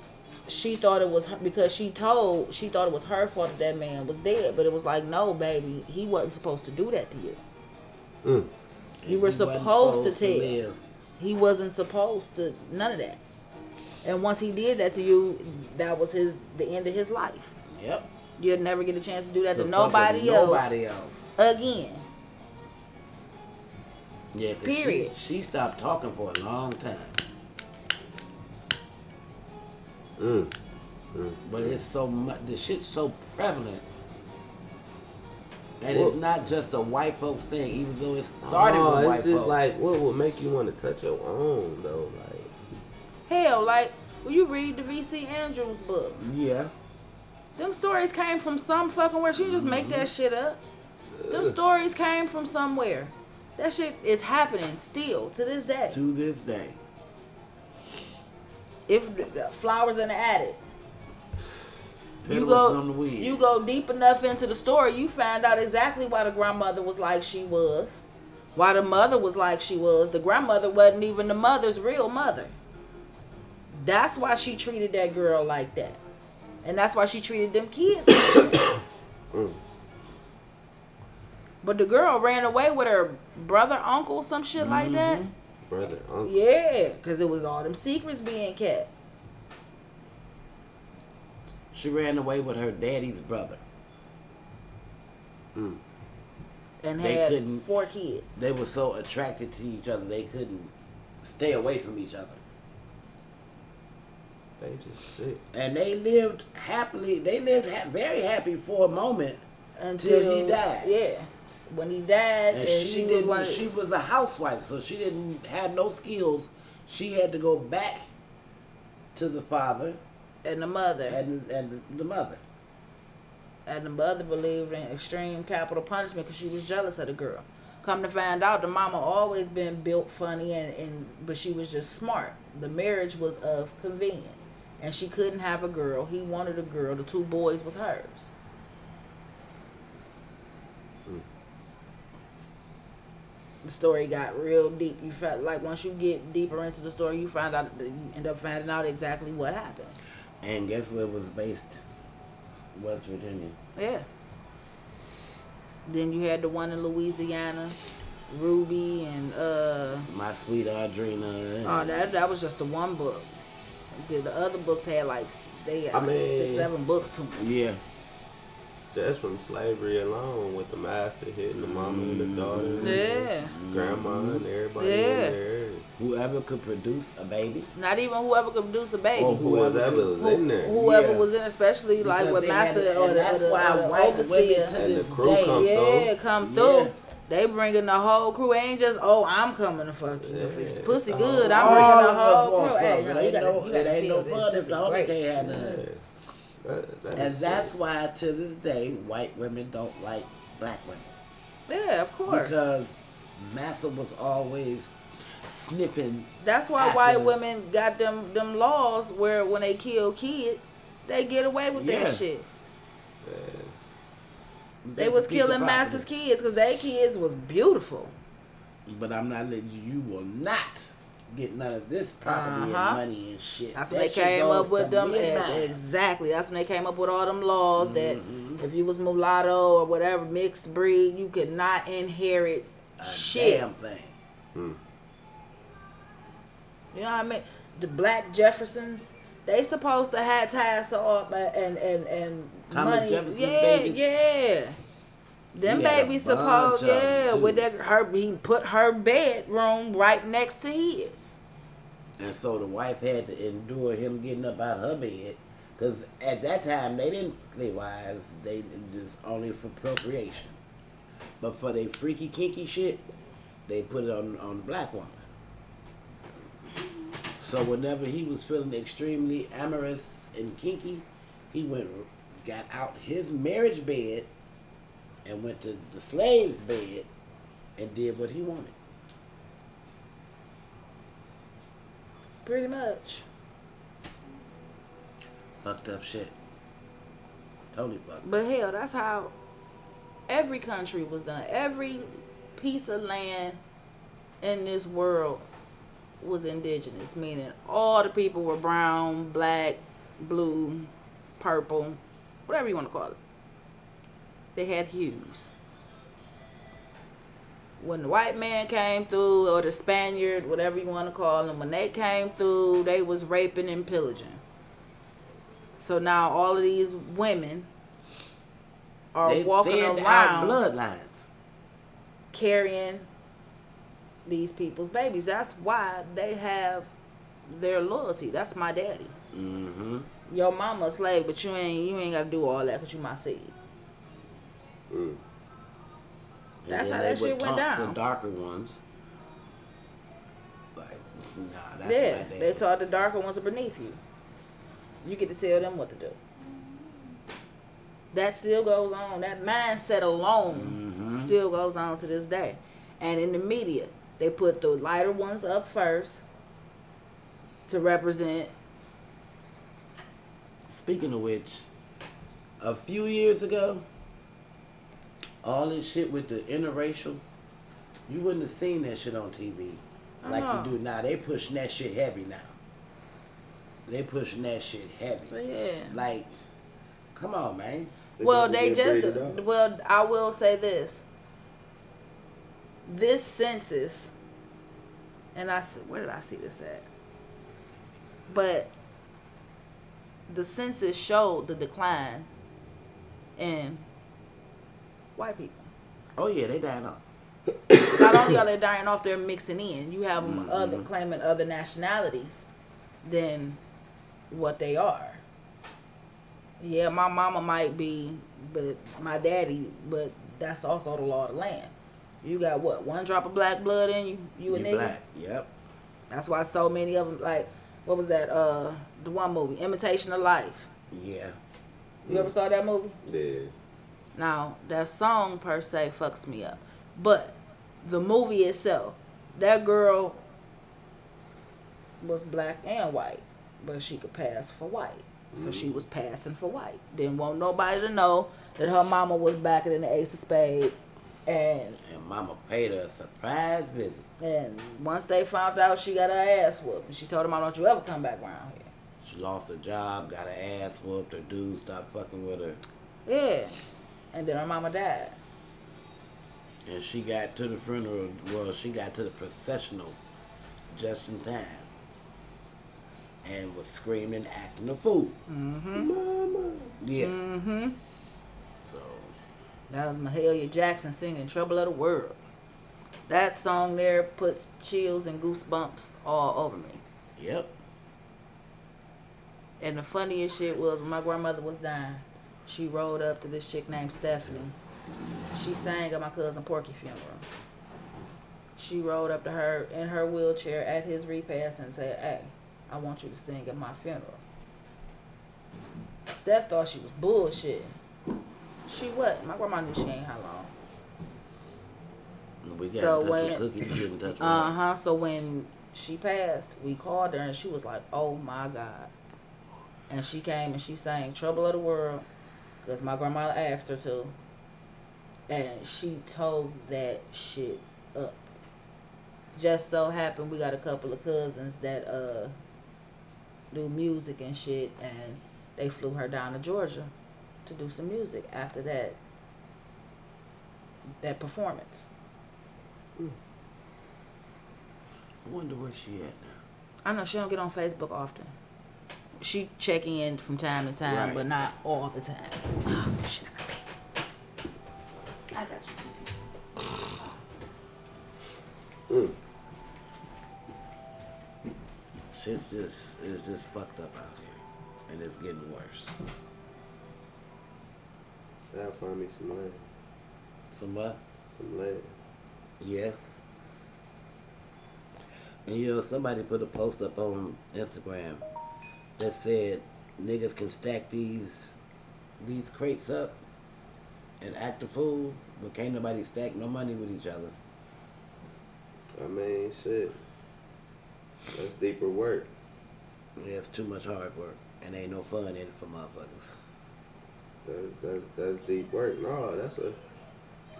she thought it was her, because she told she thought it was her fault that that man was dead, but it was like no, baby, he wasn't supposed to do that to you. Mm. You were And he wasn't supposed to tell. live. He wasn't supposed to none of that. And once he did that to you, that was his the end of his life. Yep. You'll never get a chance to do that to, To nobody fucking else Nobody else. again. Yeah. Period. She, she stopped talking for a long time. Mm. But it's so much, the shit's so prevalent. And Well- it's not just a white folks thing, even though it started oh, with white folks. it's just folks. like what would make you want to touch your own though? Like, Hell, like when you read the VC Andrews books, yeah. them stories came from some fucking where. She didn't just make that mm-hmm. shit up. Them stories came from somewhere. That shit is happening still to this day. To this day. If the- the flowers in the attic, you go on the wind. you go deep enough into the story, you find out exactly why the grandmother was like she was, why the mother was like she was. The grandmother wasn't even the mother's real mother. That's why she treated that girl like that. And that's why she treated them kids. Mm. But the girl ran away with her brother, uncle, some shit like that. Brother, uncle. Yeah, because it was all them secrets being kept. She ran away with her daddy's brother. Mm. And They had couldn't- four kids. They were so attracted to each other they couldn't stay away from each other. They just sick. And they lived happily. They lived ha- very happy for a moment. Until he died. Yeah. When he died, And, and, she, she, didn't. one of she was a housewife, so she didn't have no skills. She had to go back to the father and the mother. and and the mother. and the mother believed in extreme capital punishment because she was jealous of the girl. Come to find out, the mama always been built funny and, and but she was just smart. The marriage was of convenience, and she couldn't have a girl. He wanted a girl. The two boys was hers. Hmm. The story got real deep. You felt like once you get deeper into the story, you find out you end up finding out exactly what happened. And guess where it was based? West Virginia. Yeah. Then you had the one in Louisiana, Ruby and uh My sweet Audrina. oh that that was just the one book. The, the other books had like they had I like six mean- seven books to them. Yeah. Just from slavery alone, with the master hitting the mama and the daughter, Yeah. grandma and everybody Yeah. In there. Whoever could produce a baby. Not even whoever could produce a baby. Or Whoever Whoever was could- in there. Whoever Yeah. was in, especially like with Massa or and the, that's or why uh, white women overseer. to And the crew day, come- Yeah, though. come Yeah. through. They bringing the whole crew. Ain't just oh I'm coming to fuck you. If it's pussy All- good, I'm All bringing the whole crew. Hey, no, It you ain't gotta, no, you it gotta ain't no fun if the is homie can't have none. That, that And that's sick. why to this day white women don't like black women. Yeah, of course. Because Massa was always sniffing. That's why after- white women got them them laws where when they kill kids, they get away with Yeah. that shit. Yeah. They was a piece of killing property. master's kids because their kids was beautiful. But I'm not letting you. You will not get none of this property Uh-huh. and money and shit. That's when That they came up with them. me and and- mine. exactly. That's when they came up with all them laws Mhm. that if you was mulatto or whatever mixed breed, you could not inherit A shit. damn thing. Hmm. You know what I mean? The black Jeffersons, they supposed to have ties up and and and Thomas money. Jefferson's yeah, babies? yeah. Them He babies supposed, yeah, with that her he put her bedroom right next to his. And so the wife had to endure him getting up out of her bed. Because at that time, they didn't play wives. They just only for procreation. But for their freaky, kinky shit, they put it on, on the black woman. So whenever he was feeling extremely amorous and kinky, he went, got out his marriage bed and went to the slave's bed and did what he wanted. Pretty much. Fucked up shit. Totally fucked. But hell, that's how every country was done. Every piece of land in this world was indigenous, meaning all the people were brown, black, blue, purple, whatever you want to call it. They had hues. When the white man came through, or the Spaniard, whatever you want to call them, when they came through, they was raping and pillaging. So now all of these women are They walking around bloodlines. carrying these people's babies. That's why they have their loyalty. That's my daddy. Mm-hmm. Your mama a slave, but you ain't you ain't gotta do all that because you my seed. Mm. That's how that shit went down. The darker ones. Like, nah, that's yeah, they taught the darker ones are beneath you. You get to tell them what to do. That still goes on. That mindset alone Mhm. still goes on to this day. And in the media, they put the lighter ones up first to represent. Speaking of which, a few years ago, all this shit with the interracial, you wouldn't have seen that shit on TV like Uh-huh. you do now. They pushing that shit heavy now. They pushing that shit heavy. Yeah. Like, come on, man. well, they just well. I will say this. This census, and I where did I see this at? But the census showed the decline in white people. Oh yeah, they dying off. Not only are they dying off, they're mixing in. You have them other Mhm. claiming other nationalities than what they are. Yeah, my mama might be, but my daddy, but that's also the law of the land. You got what? One drop of black blood in you? You a You nigga? black. Yep. That's why so many of them, like, what was that? Uh, the one movie, Imitation of Life. Yeah. You ever saw that movie? Yeah. Now, that song per se fucks me up. But the movie itself, that girl was black and white, but she could pass for white. So she was passing for white. Didn't want nobody to know that her mama was back in the ace of spade. And And mama paid her a surprise visit. and once they found out she got her ass whooped, and she told them, I don't you ever come back around here. She lost her job, got her ass whooped, her dude stopped fucking with her. Yeah. And then her mama died. And she got to the funeral, well, she got to the processional just in time. And was screaming, acting a fool. Mm-hmm. Mama. Yeah. Mm-hmm. That was Mahalia Jackson singing Trouble of the World. That song there puts chills and goosebumps all over me. yep. And the funniest shit was when my grandmother was dying, she rode up to this chick named Stephanie. She sang at my cousin Porky funeral. She rode up to her in her wheelchair at his repast and said, Hey, I want you to sing at my funeral. Steph thought she was bullshit. She what? My grandma knew she ain't how long. We got So when- with Cookie, you in touch with Uh huh. So when she passed, we called her and she was like, "Oh my God!" And she came and she sang "Trouble of the World" because my grandma asked her to, and she told that shit up. Just so happened we got a couple of cousins that uh do music and shit, and they flew her down to Georgia to do some music after that that performance. I wonder where she at now. I know she don't get on Facebook often. She checking in from time to time, Right. but not all the time. Oh, shit, I got. I got you. Mm. Shit's just, it's just fucked up out here. And it's getting worse. I'll find me some land. Some what? Some land. Yeah. And you know, somebody put a post up on Instagram that said niggas can stack these these crates up and act a fool, but can't nobody stack no money with each other. I mean, shit. That's deeper work. Yeah, it's too much hard work and ain't no fun in it for motherfuckers. That's, that's, that's deep work. No, that's a.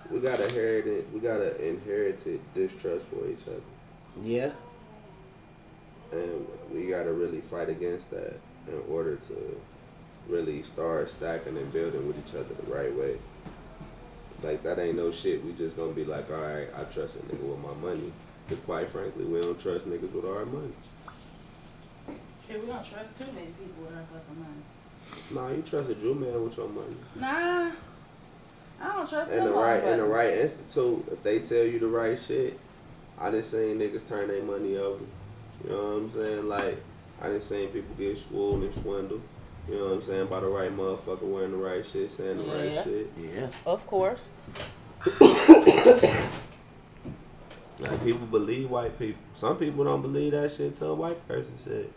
We got a inherited. We got an inherited distrust for each other, Yeah, and we got to really fight against that in order to really start stacking and building with each other the right way. Like that ain't no shit. We just gonna be like, all right, I trust a nigga with my money. Because quite frankly, we don't trust niggas with our money. Shit, we don't trust too many people with our fucking money. Nah, you trust a Jew man with your money. Nah, I don't trust in them the right in the right institute, if they tell you the right shit, I done seen niggas turn their money over. You know what I'm saying? Like I done seen people get swooned and swindled. You know what I'm saying? By the right motherfucker wearing the right shit, saying the Yeah. right shit. yeah. Of course. Like people believe white people. Some people don't believe that shit till a white person shit.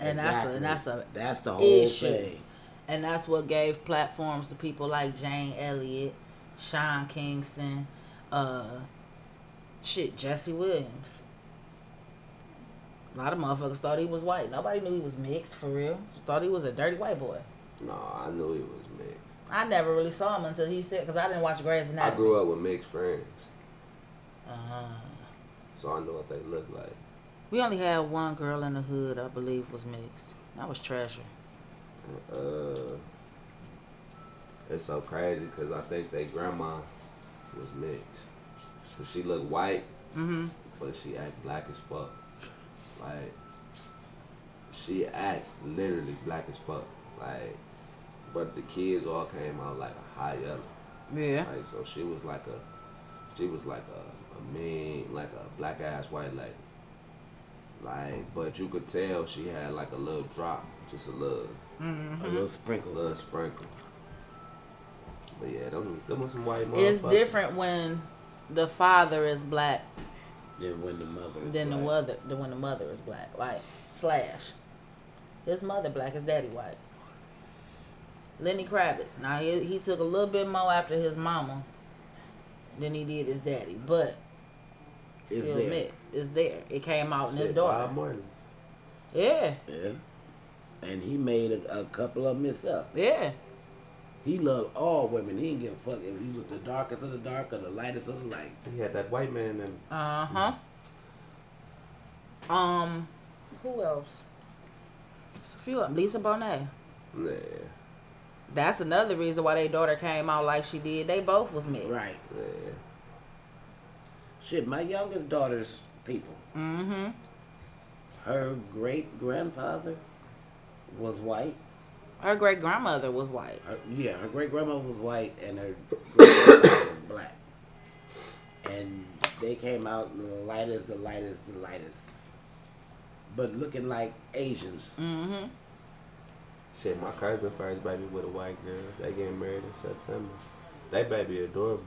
And that's a, and that's a that's the whole issue. thing. And that's what gave platforms to people like Jane Elliott, Sean Kingston, uh, shit, Jesse Williams. A lot of motherfuckers thought he was white. Nobody knew he was mixed for real. Thought he was a dirty white boy. No, I knew he was mixed. I never really saw him until he said, because I didn't watch Grey's Anatomy. I grew up with mixed friends, Uh, so I know what they look like. we only had one girl in the hood, I believe, was mixed. That was treasure. Uh, it's so crazy because I think they grandma was mixed. mixed. 'Cause she looked white, Mm-hmm. but she act black as fuck. Like she act literally black as fuck. Like, but the kids all came out like a high yellow. Yeah. Like so, she was like a, she was like a, a mean, like a black ass white lady. Like, but you could tell she had like a little drop, just a little, Mm-hmm. A little a sprinkle. little sprinkle. But yeah, them, them was some white It's different when the father is black Than when the mother. is than the mother than when the mother is black. Like Slash. His mother black, his daddy white. Lenny Kravitz. Now he he took a little bit more after his mama than he did his daddy, but still there. mixed. It's there. It came out in his daughter. Bob Marley. Yeah, Yeah. And he made a, a couple of them himself. yeah. He loved all women. He didn't give a fuck if he was the darkest of the dark or the lightest of the light. He had that white man and Uh huh. Um, who else? There's a few of 'em. Lisa Bonet. yeah, That's another reason why their daughter came out like she did. They both was mixed. Right. yeah. Shit, my youngest daughter's people. Mm-hmm. Her great grandfather was white. Her great grandmother was white. Her, yeah, her great grandmother was white and her great grandfather was black. And they came out the lightest, the lightest, the lightest. But looking like Asians. Mm-hmm. Shit, my cousin first baby with a white girl. They getting married in September. They baby adorable.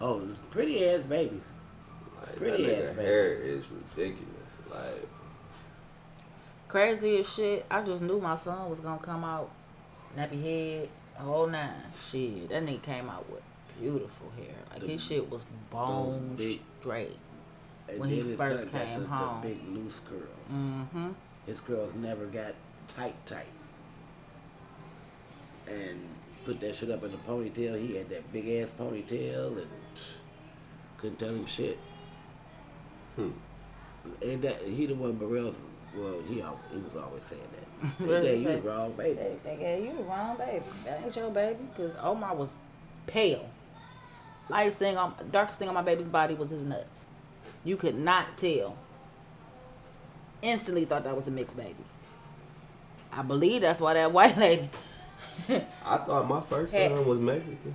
Oh, pretty ass babies. Like, Pretty that ass nigga hair is ridiculous. Like, Crazy as shit. I just knew my son was gonna come out nappy head, a whole nine. Shit, that nigga came out with beautiful hair. Like his shit was bone big- straight. When he first got came the, home. The big loose curls. Mm-hmm. His curls never got tight, tight. And put that shit up in a ponytail. He had that big ass ponytail and couldn't tell him shit. Hmm. And that he the one Burrell's. Well, he al- he was always saying that. They gave you the wrong baby. They, they gave you the wrong baby. That ain't your baby. Cause Omar was pale. Lightest thing on, darkest thing on my baby's body was his nuts. You could not tell. Instantly thought that was a mixed baby. I believe that's why that white lady, I thought my first Hey. son was Mexican.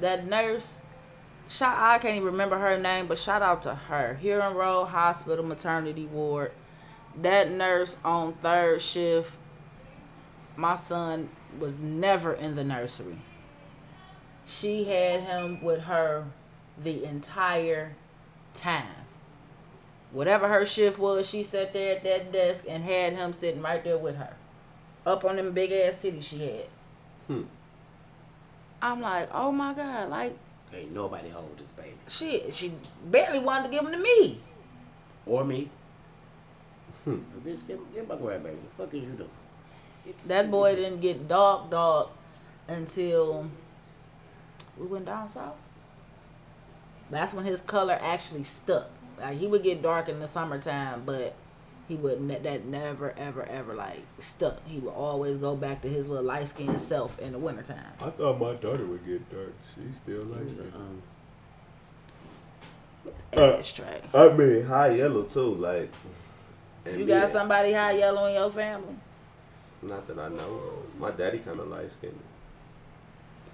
that nurse, shout I can't even remember her name, but shout out to her. Huron Road Hospital maternity ward. That nurse on third shift. My son was never in the nursery. She had him with her the entire time. Whatever her shift was, she sat there at that desk and had him sitting right there with her. Up on them big ass titties she had. Hmm. I'm like, oh my God, like Ain't nobody hold this baby. Shit, she barely wanted to give him to me. Or me. Hmm. Bitch, give, give my grandbaby. What the fuck is you doing? That boy didn't get dog dog until we went down south. That's when his color actually stuck. Like he would get dark in the summertime, but he would ne- that never ever ever like stuck. He would always go back to his little light skinned self in the wintertime. I thought my daughter would get dark. She still likes it. Um, Uh, Ashtray. I mean, high yellow too. Like, and You me- got somebody high yellow in your family? Not that I know of. My daddy kind of light skinned.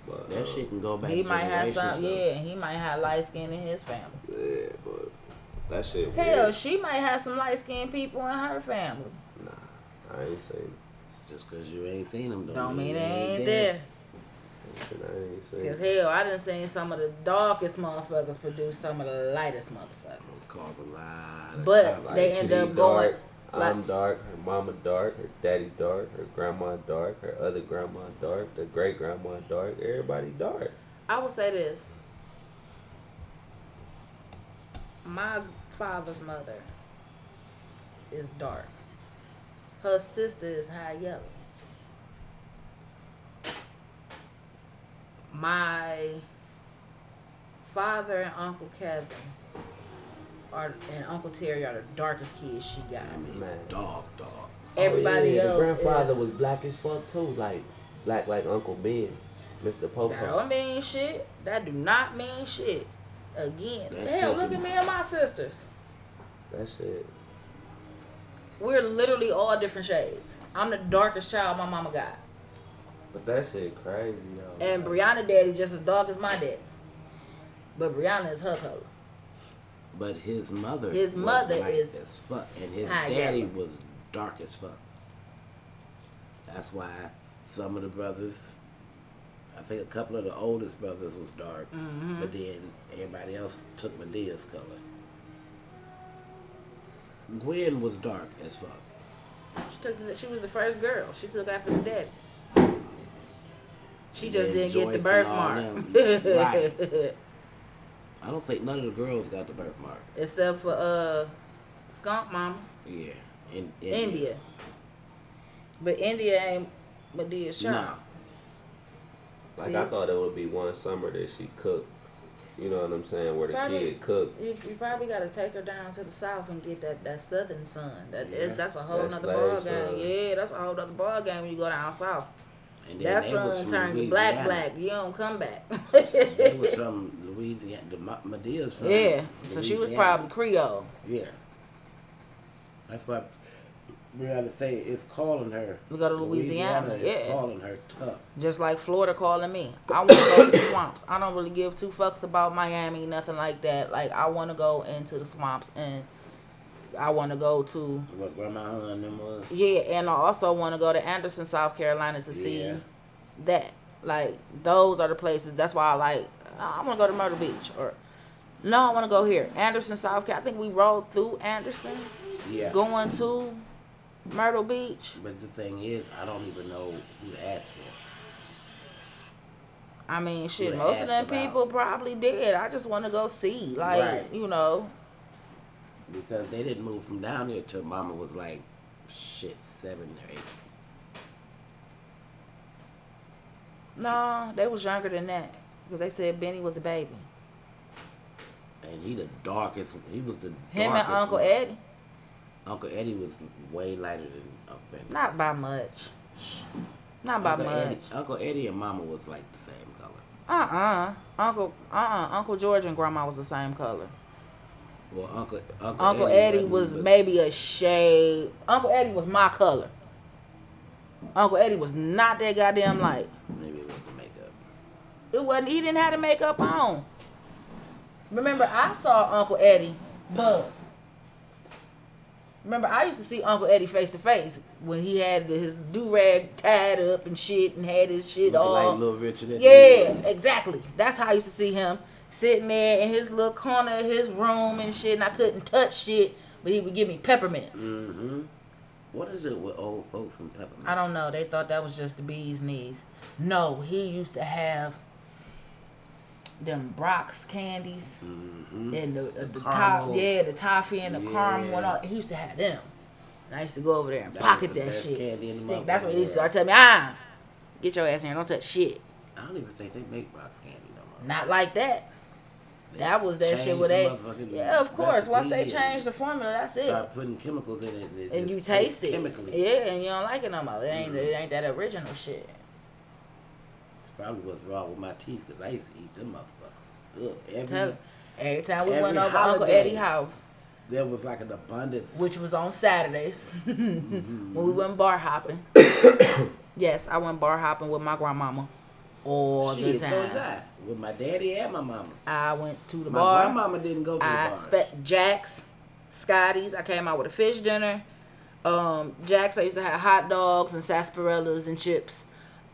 But that uh, shit can go back. He might have generations, some. though. Yeah, he might have light skin in his family. Yeah, but that shit. Hell, weird. she might have some light skinned people in her family. Nah, I ain't saying. Just because you ain't seen them don't, Don't mean they they ain't dead. there. I ain't saying. Cause hell, I done seen some of the darkest motherfuckers produce some of the lightest motherfuckers. Cause a lot But trouble. they Like, end up going. dark, like- I'm dark. Her mama dark. Her daddy dark. Her grandma dark. Her other grandma dark. The great grandma dark. Everybody dark. I will say this. My father's mother is dark. Her sister is high yellow. My father and Uncle Kevin are and Uncle Terry are the darkest kids she got. I mean, Man. dog, dog. Everybody oh, yeah, else. The grandfather is, was black as fuck too, like black like Uncle Ben, Mr. Pope. That Popo. don't mean shit. That do not mean shit. Again, That hell, look at me and my sisters. That shit. We're literally all different shades. I'm the darkest child my mama got, But that shit crazy, yo. and Brianna daddy just as dark as my daddy. But Brianna is her color. But his mother, His was mother is as fuck, and his daddy yellow. was dark as fuck. That's why some of the brothers, I think a couple of the oldest brothers was dark, Mm-hmm. but then everybody else took Medea's color. Gwen was dark as fuck. She took. The, she was the first girl. She took after the daddy. She just didn't get the birthmark. Right. I don't think none of the girls got the birthmark. Except for uh, Skunk Mama, Yeah, in, in India. But India ain't Medea's child. Nah, Like See? I thought it would be one summer that she cooked. You know what I'm saying? Where the Probably- kid cooked. You, you probably got to take her down to the south and get that, that southern sun. That is Yeah. that's a whole That nother slave ball sun. game. Yeah, that's a whole nother ball game when you go down south. And That from turned to black, black. You don't come back. They was from Louisiana. The Medea's from yeah, so she was probably Creole. yeah. That's why Brianna say it's calling her. We go to Louisiana, is yeah. calling her tough. Just like Florida calling me. I want to go to the swamps. I don't really give two fucks about Miami, nothing like that. Like I want to go into the swamps and I want to go to Grandma Hun was. yeah, and I also want to go to Anderson, South Carolina to see Yeah. that. Like those are the places. That's why I like. I want to go to Myrtle Beach or no, I want to go here, Anderson, South Carolina. I think we rode through Anderson, Yeah. going to Myrtle Beach. But the thing is, I don't even know who to ask for. I mean, shit, most of them about- people probably did. I just want to go see, like, Right. you know, Because they didn't move from down there till Mama was like, shit, seven or eight. no, they was younger than that because they said Benny was a baby. And he the darkest. He was the Him and Uncle one. Eddie, Uncle Eddie was way lighter than Uncle Benny. not by much, not by Uncle much. Eddie, Uncle Eddie and Mama was like the same color. Uh uh Uncle uh uh Uncle George and Grandma was the same color. Well, Uncle Uncle, Uncle Eddie wasn't, was maybe a shade. Uncle Eddie was my color. Uncle Eddie was not that goddamn light. Maybe it was the makeup. It wasn't. He didn't have the makeup on. Remember, I saw Uncle Eddie, but remember, I used to see Uncle Eddie face to face when he had his do rag tied up and shit, and had his shit Looking all. like Little Richard. Yeah, exactly. That's how I used to see him sitting there in his little corner of his room and shit, and I couldn't touch shit, but he would give me peppermints. Mm-hmm. What is it with old folks and peppermints? I don't know. They thought that was just the bee's knees. No, he used to have them Brach's candies Mm-hmm. and the, uh, the, top, yeah, the toffee and the caramel and all. He used to have them. And I used to go over there and That pocket the that shit. candy in the Stick. That's what he used to start telling me. Ah, get your ass in here. Don't touch shit. I don't even think they make box candy no more. Not like that. That was that shit the they. motherfucking Yeah, of course. Once they change the formula, that's it. Start putting chemicals in it. it and you taste it. chemically. Yeah, and you don't like it no more. It ain't, Mhm. it ain't that original shit. It's probably what's wrong with my teeth because I used to eat them motherfuckers. Ugh, every, Every time we Every went over Uncle. Eddie's house, there was like an abundance. which was on Saturdays, Mm-hmm. when we went bar hopping. yes, I went bar hopping with my grandmama all the Shit, so time. I. With my daddy and my mama. I went to the bar. My bar. grandmama didn't go to the I bar. spent Jack's, Scotty's. I came out with a fish dinner. Um, Jack's. I used to have hot dogs and sarsaparillas and chips.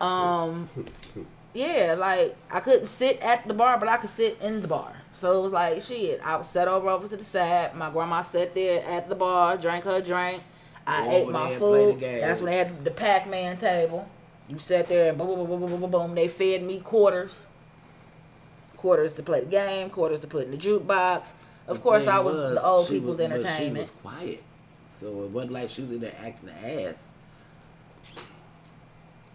Um, yeah, like I couldn't sit at the bar, but I could sit in the bar. So it was like shit. I was set over over to the side. My grandma sat there at the bar, drank her drink. I Go ate my there and play the food. That's when they had the Pac-Man table. You sat there and boom, boom, boom, boom, boom, boom, boom. They fed me quarters quarters to play the game, quarters to put in the jukebox. Of The course, I was, the old people's was- but entertainment. She was quiet, so it wasn't like she was in there acting the ass.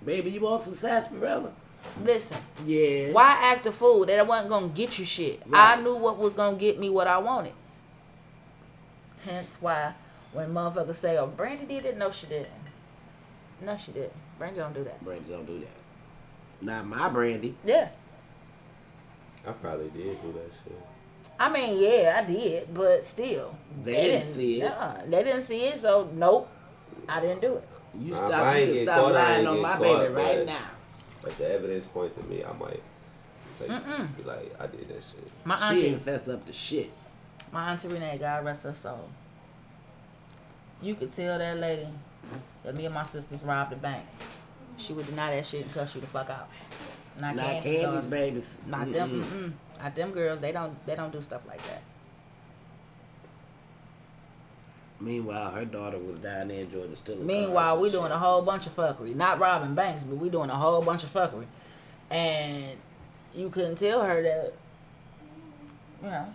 Baby, you want some sarsaparilla? Listen, Yeah. why act a fool? That I wasn't gonna get you shit. I knew what was gonna get me what I wanted. Hence why When motherfuckers say, "Oh, Brandy did it," no, she didn't. No, she didn't. Brandy don't do that. Brandy don't do that. Not my Brandy. Yeah. I probably did do that shit. I mean, yeah, I did, but still, They didn't see it. Nah, they didn't see it, so nope, I didn't do it. You Nah, stop. You can stop caught, lying on my caught, baby right but- now. But the evidence point to me, I might take, be like, I did that shit. My auntie, ain't fess up to shit. my auntie Renee, God rest her soul. You could tell that lady that me and my sisters robbed the bank. She would deny that shit and cuss you the fuck out. Not, Not daughter. babies. Not them. Mm-mm. Not them girls. They don't. They don't do stuff like that. Meanwhile, her daughter was down there in Georgia still. Meanwhile, we doing a whole bunch of fuckery. Not robbing banks, but we doing a whole bunch of fuckery. And you couldn't tell her that, you know.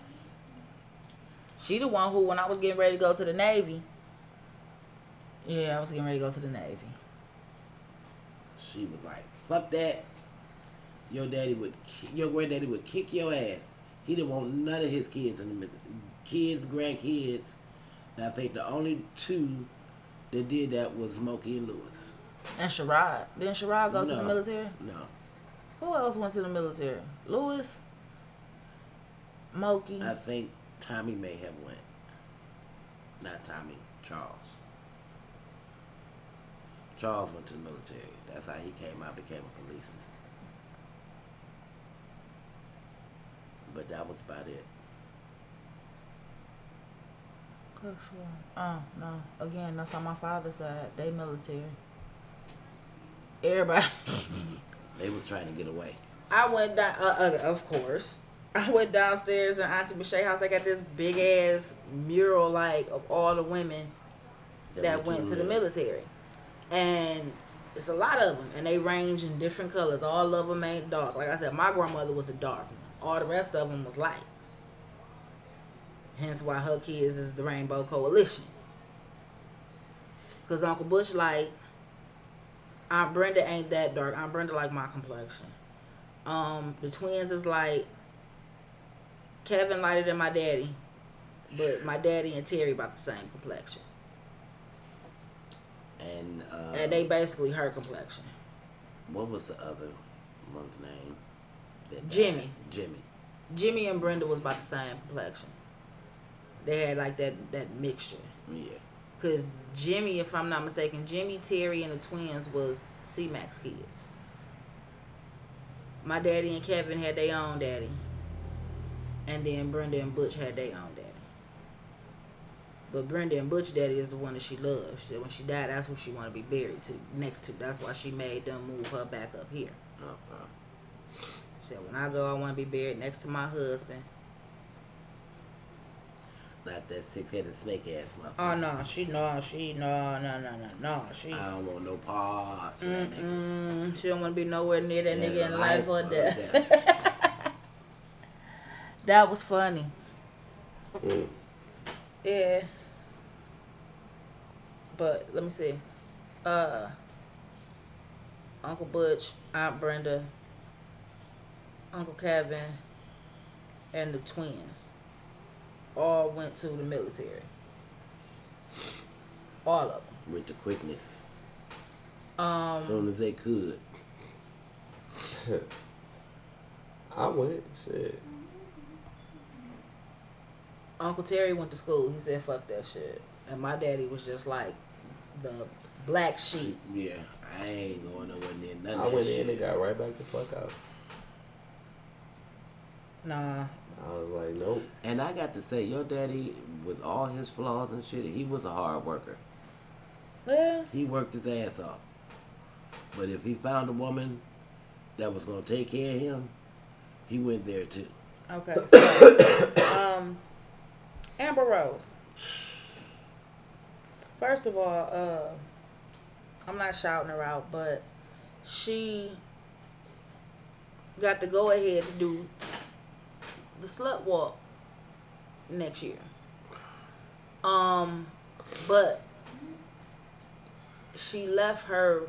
She the one who, when I was getting ready to go to the Navy, yeah, I was getting ready to go to the Navy. She was like, "Fuck that." Your daddy would, your granddaddy would kick your ass. He didn't want none of his kids in the kids, grandkids. And I think the only two that did that was Smokey and Lewis. And Sherrod. Didn't Sherrod go to the military? No, Who else went to the military? Lewis? Mokey? I think Tommy may have went. Not Tommy, Charles. Charles went to the military. That's how he came out, became a policeman. But that was about it. Oh, no. Again, that's on my father's side. They military. Everybody. They was trying to get away. I went down, uh, uh, of course. I went downstairs in Auntie Michelle house. They got this big ass mural, like, of all the women that went to the military. And it's a lot of them. And they range in different colors. All of them ain't dark. Like I said, my grandmother was a dark. All the rest of them was light. Hence why her kids is the Rainbow Coalition. Because Uncle Butch, like, Aunt Brenda ain't that dark. Aunt Brenda like my complexion. Um, the twins is like Kevin lighter than my daddy, but my daddy and Terry about the same complexion, And, uh, and they basically her complexion. what was the other one's name? Jimmy. Jimmy. Jimmy and Brenda was about the same complexion. They had like that that mixture. Yeah. Cause Jimmy, if I'm not mistaken, Jimmy, Terry, and the twins was C Max kids. My daddy and Kevin had their own daddy, and then Brenda and Butch had their own daddy. But Brenda and Butch daddy is the one that she loves. She said when she died, that's who she wanted to be buried to next to. That's why she made them move her back up here. Okay. Said when I go, I want to be buried next to my husband. Not that six-headed snake ass motherfucker. Oh no, she no, she no, no, no, no, no, she. I don't want no parts. Mm-mm. She don't want to be nowhere near that Yeah, nigga in life or or death. that was funny. Mm. Yeah. But let me see. Uh Uncle Butch, Aunt Brenda, Uncle Kevin, and the twins all went to the military. All of them. With the quickness. Um, As soon as they could. I went, shit. Uncle Terry went to school. He said, "Fuck that shit." And my daddy was just like the black sheep. Yeah, I ain't going nowhere near none I of that went shit. in and got right back the fuck out. Nah, I was like, nope. And I got to say, your daddy, with all his flaws and shit, he was a hard worker. yeah, He worked his ass off. But if he found a woman that was gonna take care of him, he went there too. okay. So, um, Amber Rose. First of all, uh, I'm not shouting her out, but she got to go ahead to do the slut walk next year. Um, but she left her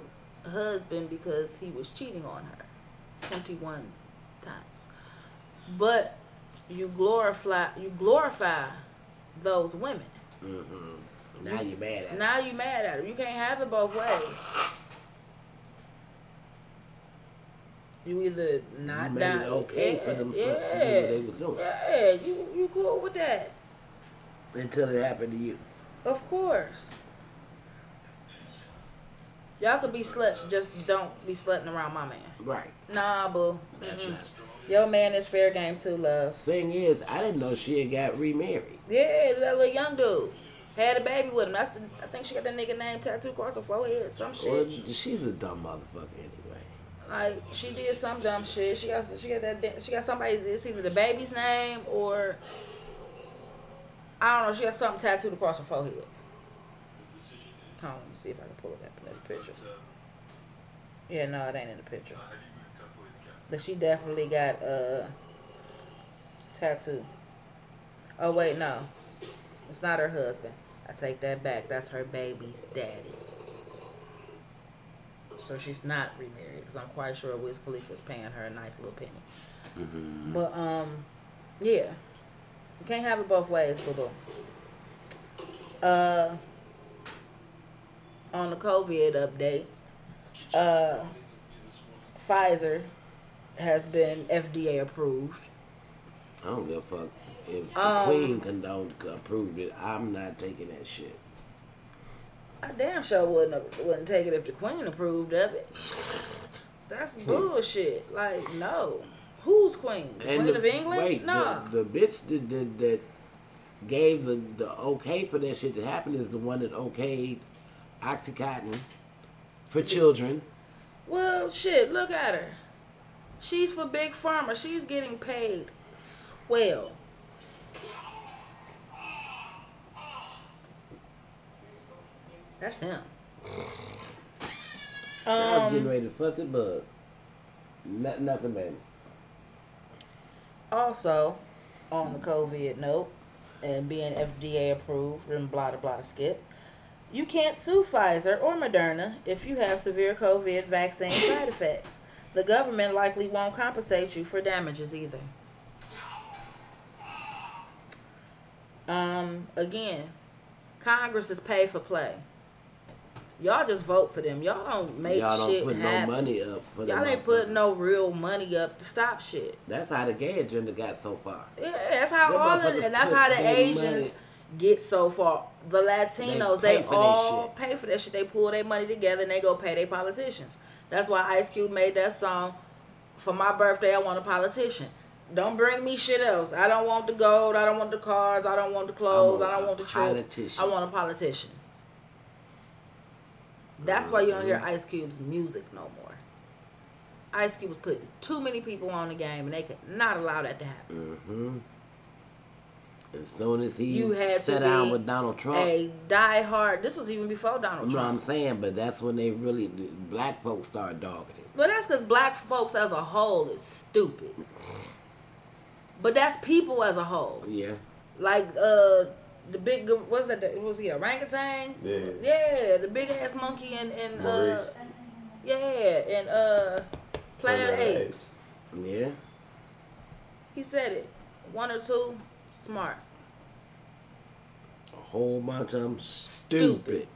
husband because he was cheating on her 21 times. But you glorify you glorify those women. Mm-hmm. Now you're mad at her. Now you mad at him. You can't have it both ways. You either not You made down. it okay yeah, for them yeah, to do what they was doing. Yeah, you you cool with that? Until it happened to you. Of course. Y'all could be sluts, just don't be slutting around my man. Right. Nah, boo. Right. Your man is fair game too, love. Thing is, I didn't know she had got remarried. Yeah, that little young dude had a baby with him. That's the. I think she got that nigga name tattooed across her forehead. Some shit. Well, she's a dumb motherfucker anyway. Like she did some dumb shit. She got she got that she got somebody's it's either the baby's name or I don't know. She got something tattooed across her forehead. On, let me see if I can pull it up in this picture. Yeah, no, it ain't in the picture. But she definitely got a tattoo. Oh wait, no, it's not her husband. I take that back. That's her baby's daddy. So she's not remarried because I'm quite sure Wiz Khalifa's paying her a nice little penny. Mm-hmm. But um, yeah, you can't have it both ways, boo boo. Uh, on the COVID update, uh, Pfizer has been FDA approved. I don't give a fuck. If the Um, Queen condoned approved it, I'm not taking that shit. I damn sure wouldn't wouldn't take it if the Queen approved of it. That's hmm. bullshit. Like no, who's Queen? The Queen the, of England? Wait, nah. the, the bitch that, that, that gave the, the okay for that shit to happen is the one that okayed Oxycontin for children. Well, shit, look at her. She's for Big Pharma. She's getting paid swell. That's him. I was getting Um, ready to fuss it, but not, nothing, baby. also, on the COVID note, and being FDA approved and blah blah blah skip, you can't sue Pfizer or Moderna if you have severe COVID vaccine side effects. The government likely won't compensate you for damages either. Um, again, Congress is pay for play. Y'all just vote for them. Y'all don't make shit. Y'all don't shit put happen. no money up for. Y'all ain't putting no real money up to stop shit. That's how the gay agenda got so far. Yeah, that's how Them all of, and that's how the Asians money- get so far. The Latinos, They they, pay that all pay for that shit. They pull their money together and they go pay their politicians. That's why Ice Cube made that song. For my birthday, I want a politician. Don't bring me shit else. I don't want the gold. I don't want the cars. I don't want the clothes. I don't want the trips. politician. I want a politician. That's why you don't hear Mm-hmm. Ice Cube's music no more. Ice Cube was putting too many people on the game, and they could not allow that to happen. hmm As soon as he You had sat down with Donald Trump, a diehard. This was even before Donald you know what I'm saying? But that's when they really, black folks started dogging him. But that's because black folks as a whole is stupid. But that's people as a whole. Yeah. Like uh, the big gor- what's that? Was he orangutan? Yeah. Yeah, the big ass monkey and and uh, yeah, and uh, Planet of Planet of the Apes. Yeah. He said it. One or two, smart. A whole bunch of them stupid. Stupid.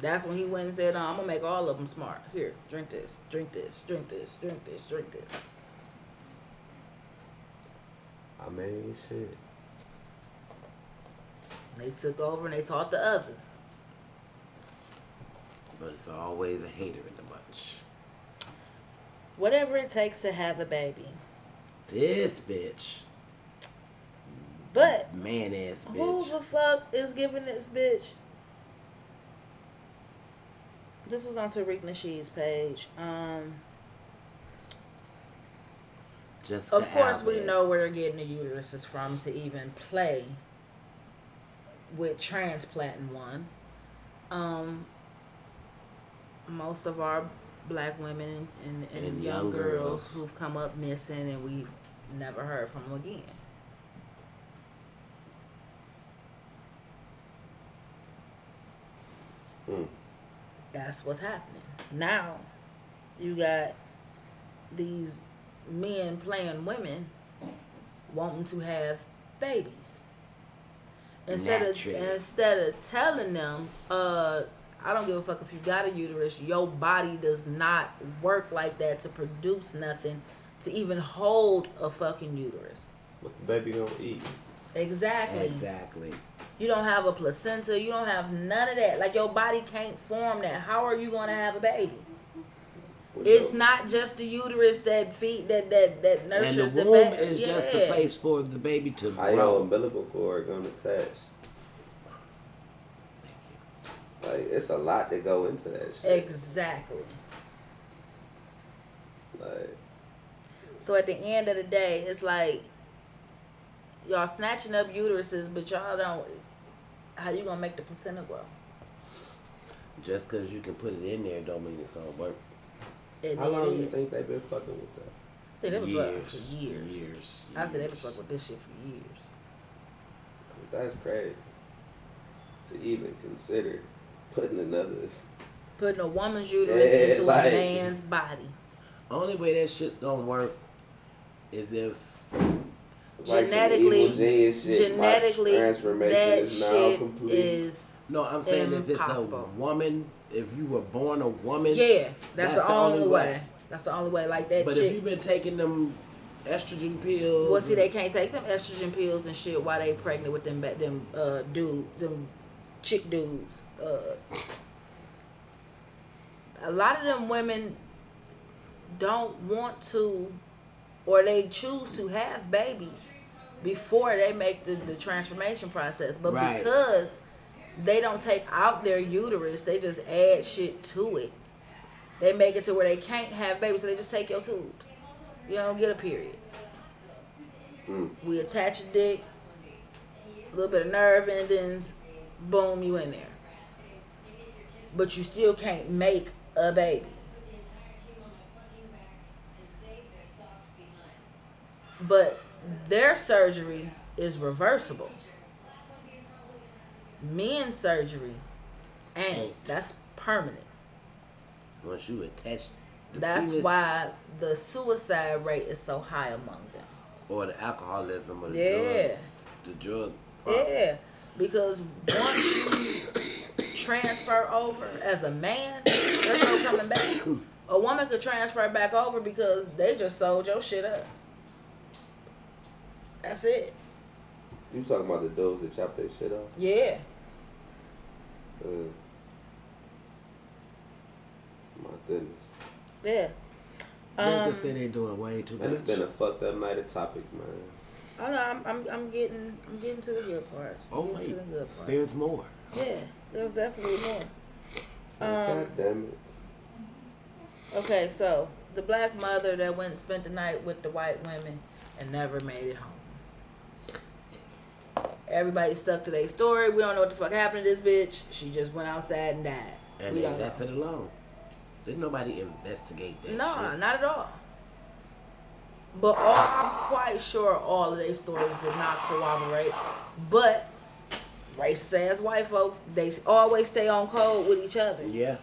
That's when he went and said, oh, "I'm gonna make all of them smart. Here, drink this, drink this, drink this, drink this, drink this." I mean, shit. They took over and they taught the others. But it's always a hater in the bunch. Whatever it takes to have a baby. This bitch. But Man ass bitch. who the fuck is giving this bitch? This was on Tariq Nasheed's page. Um, Jessica of course, we know where they're getting the uteruses from to even play with transplanting one. Um, most of our black women and, and, And young, young girls, girls. who've come up missing and we've never heard from them again. Hmm. That's what's happening. Now, you got these men playing women wanting to have babies. Instead Naturally. of instead of telling them, uh, I don't give a fuck if you got a uterus. Your body does not work like that to produce nothing to even hold a fucking uterus. What the baby gonna eat? Exactly. Exactly. You don't have a placenta. You don't have none of that. Like your body can't form that. How are you gonna have a baby? What It's the- not just the uterus that feed that that that And nurtures the the, womb baby. is yeah. just a place for the baby to How your grow. umbilical cord gonna attach? Like it's a lot that go into that shit. Exactly. Like So at the end of the day, it's like y'all snatching up uteruses, but y'all don't. How you gonna make the placenta grow? Just because you can put it in there don't mean it's gonna work. And how then long it do you think they've been fucking with that? I think they been fucking for years. Years. I think they've been years. fucking with this shit for years. That's crazy. To even consider putting another Putting a woman's uterus Yeah, into like- a man's body. Only way that shit's gonna work is if like some Genetically- evil genius shit. Genetically, transformation that is now shit complete. is no, I'm saying if it's Impossible. a woman, if you were born a woman, yeah. That's, the, only way. That's the only way. Like that But if you've been taking them estrogen pills, Well, see, they can't take them estrogen pills and shit while they pregnant with them, them uh, dude, them chick dudes. Uh, a lot of them women don't want to, or they choose to have babies before they make the, the transformation process. But Right. because they don't take out their uterus, they just add shit to it. They make it to where they can't have babies, so they just take your tubes. You don't get a period. Mm. We attach a dick, a little bit of nerve endings, boom, you in there. But you still can't make a baby. But their surgery is reversible. Men's surgery ain't. That's permanent. once you attach, That's penis why the suicide rate is so high among them. or the alcoholism or the Yeah. drug, the drug. problem. Yeah, because once you transfer over as a man, there's no coming back. A woman could transfer back over because they just sold your shit up. That's it. You talking about the dudes that chop their shit off? Yeah. Uh, my goodness. Yeah. That's Um, just that they doing way too Man, much. it's been a fucked up night of topics, man. I know. I'm, I'm, I'm getting, I'm getting to the good parts. I'm oh getting wait, to the good parts. there's more. Yeah, there's definitely more. It's like, Um, God damn it. Okay, so the black mother that went and spent the night with the white women and never made it home. Everybody stuck to their story. We don't know what the fuck happened to this bitch. She just went outside and died. And we they don't left know. it alone. Didn't nobody investigate that No, not at all. But all, I'm quite sure all of their stories did not corroborate. But racist ass white folks, they always stay on code with each other. Yeah.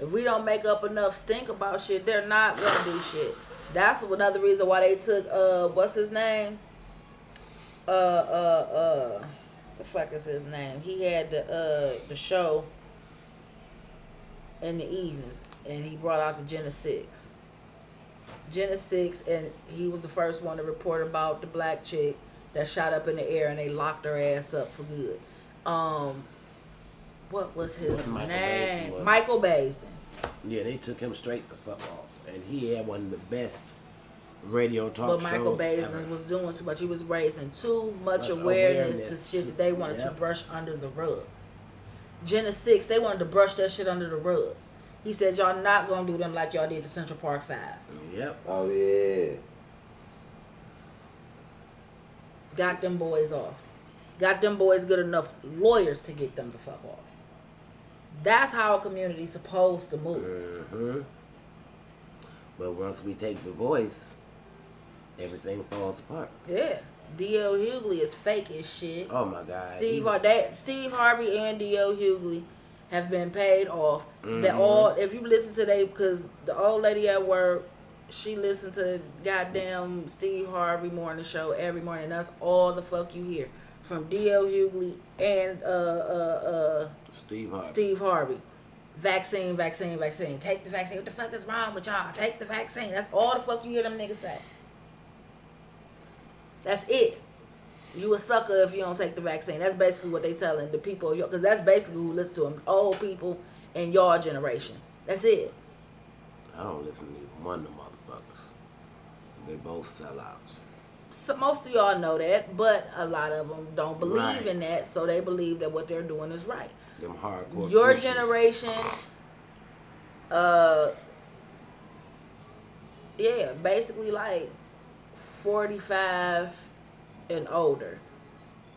If we don't make up enough stink about shit, they're not gonna do shit. That's another reason why they took uh what's his name? Uh uh uh the fuck is his name? He had the uh the show in the evenings and he brought out the Jena Six. Jena Six and he was the first one to report about the black chick that shot up in the air and they locked her ass up for good. Um what was his Michael name? Was. Michael Baisden. Yeah, they took him straight the fuck off. And he had one of the best radio talk But Michael shows Baisden ever. was doing too much. He was raising too much Much awareness, awareness. to shit that they wanted to brush under the rug. Jena Six, they wanted to brush that shit under the rug. He said, "Y'all not gonna do them like y'all did the Central Park Five. Yep. Oh yeah. Got them boys off. Got them boys good enough lawyers to get them the fuck off. That's how a community's supposed to move. hmm But once we take the voice, everything falls apart. Yeah, D.L. Hughley is fake as shit. Oh my God. Steve Har- they, Steve Harvey and D.L. Hughley have been paid off. That Mhm. all if you listen to they because the old lady at work, she listened to goddamn Steve Harvey morning show every morning. That's all the fuck you hear. from D.L. Hughley and uh, uh, uh, Steve Harvey. Steve Harvey. Vaccine, vaccine, vaccine. Take the vaccine. What the fuck is wrong with y'all? Take the vaccine. That's all the fuck you hear them niggas say. That's it. You a sucker if you don't take the vaccine. That's basically what they telling the people. Because that's basically who listen to them. Old people in your generation. That's it. I don't listen to either one of them motherfuckers. They both sellouts. So most of y'all know that, but a lot of them don't believe Right. in that, so they believe that what they're doing is right. Them hardcore. Your generation, uh, yeah, basically like forty-five and older,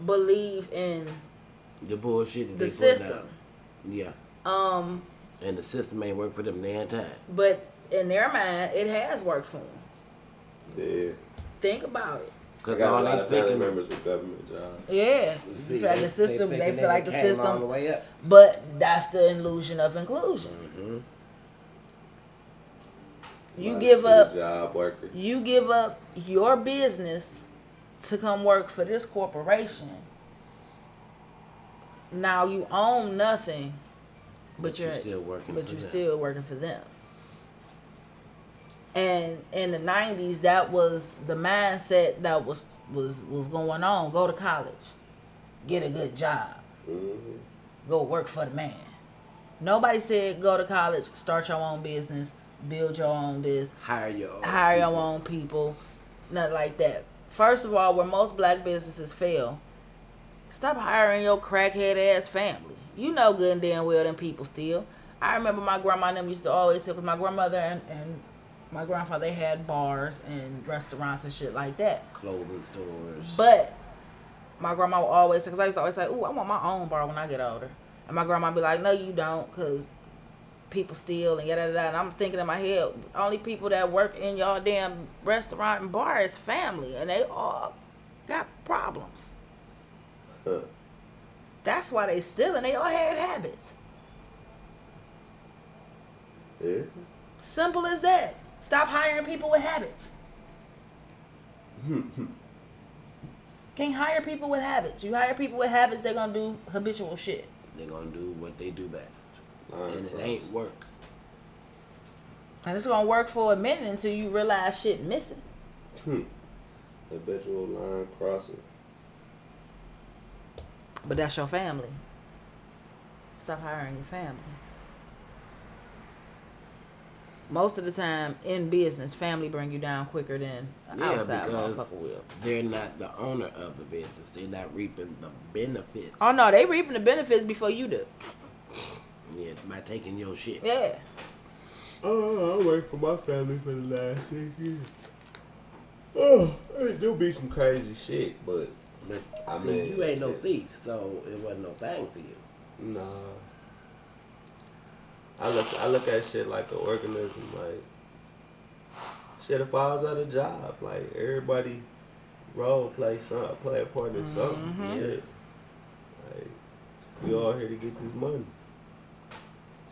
believe in The bullshit that the they put system. down. Yeah. Um, And the system ain't work for them the damn time. but in their mind, it has worked for them. Yeah. Think about it. I Cause got a all lot they of family thinking, members with government jobs. Yeah, You you see, feel like the system. They, thinking feel like the came all the system, way up. but that's the illusion of inclusion. hmm You Lot give up Job workers. you give up your business to come work for this corporation. Now you own nothing, but, But you're, you're still working But for you're them. still working for them. And in the '90s, that was the mindset that was was was going on. Go to college, get a good job, hmm go work for the man. Nobody said go to college, start your own business, build your own this, Hire your own. hire your people. own people, nothing like that. First of all, where most black businesses fail, stop hiring your crackhead ass family. You know good and damn well them people still. I remember my grandma and them used to always say, because my grandmother and, and my grandfather they had bars and restaurants and shit like that. Clothing stores. But my grandma would always say, because I used to always say, "Ooh, I want my own bar when I get older," and my grandma would be like, "No, you don't, because people steal and yada yada." yada." And I'm thinking in my head, only people that work in y'all damn restaurant and bar is family, and they all got problems. Huh. That's why they stealing. And they all had habits. Yeah. Simple as that. Stop hiring people with habits. Can't hire people with habits. You hire people with habits, they're gonna do habitual shit. They're gonna do what they do best, Line and it cross. ain't work. And it's gonna work for a minute until you realize shit missing. Hmm. Habitual line crossing. But that's your family. Stop hiring your family. Most of the time in business, family bring you down quicker than an Yeah, outside because motherfucker will. they're not the owner of the business. They're not reaping the benefits. Oh no, they reaping the benefits before you do. Yeah, by taking your shit. Yeah. Oh, I worked for my family for the last six years. Oh, it do be some crazy shit, but But I see, mean, you ain't no thief, so it wasn't no thing for you. nah. I look, I look at shit like an organism. Like shit, it falls out of job. Like everybody role play some, play a part in something. Mm-hmm. Yeah. Like we all here to get this money.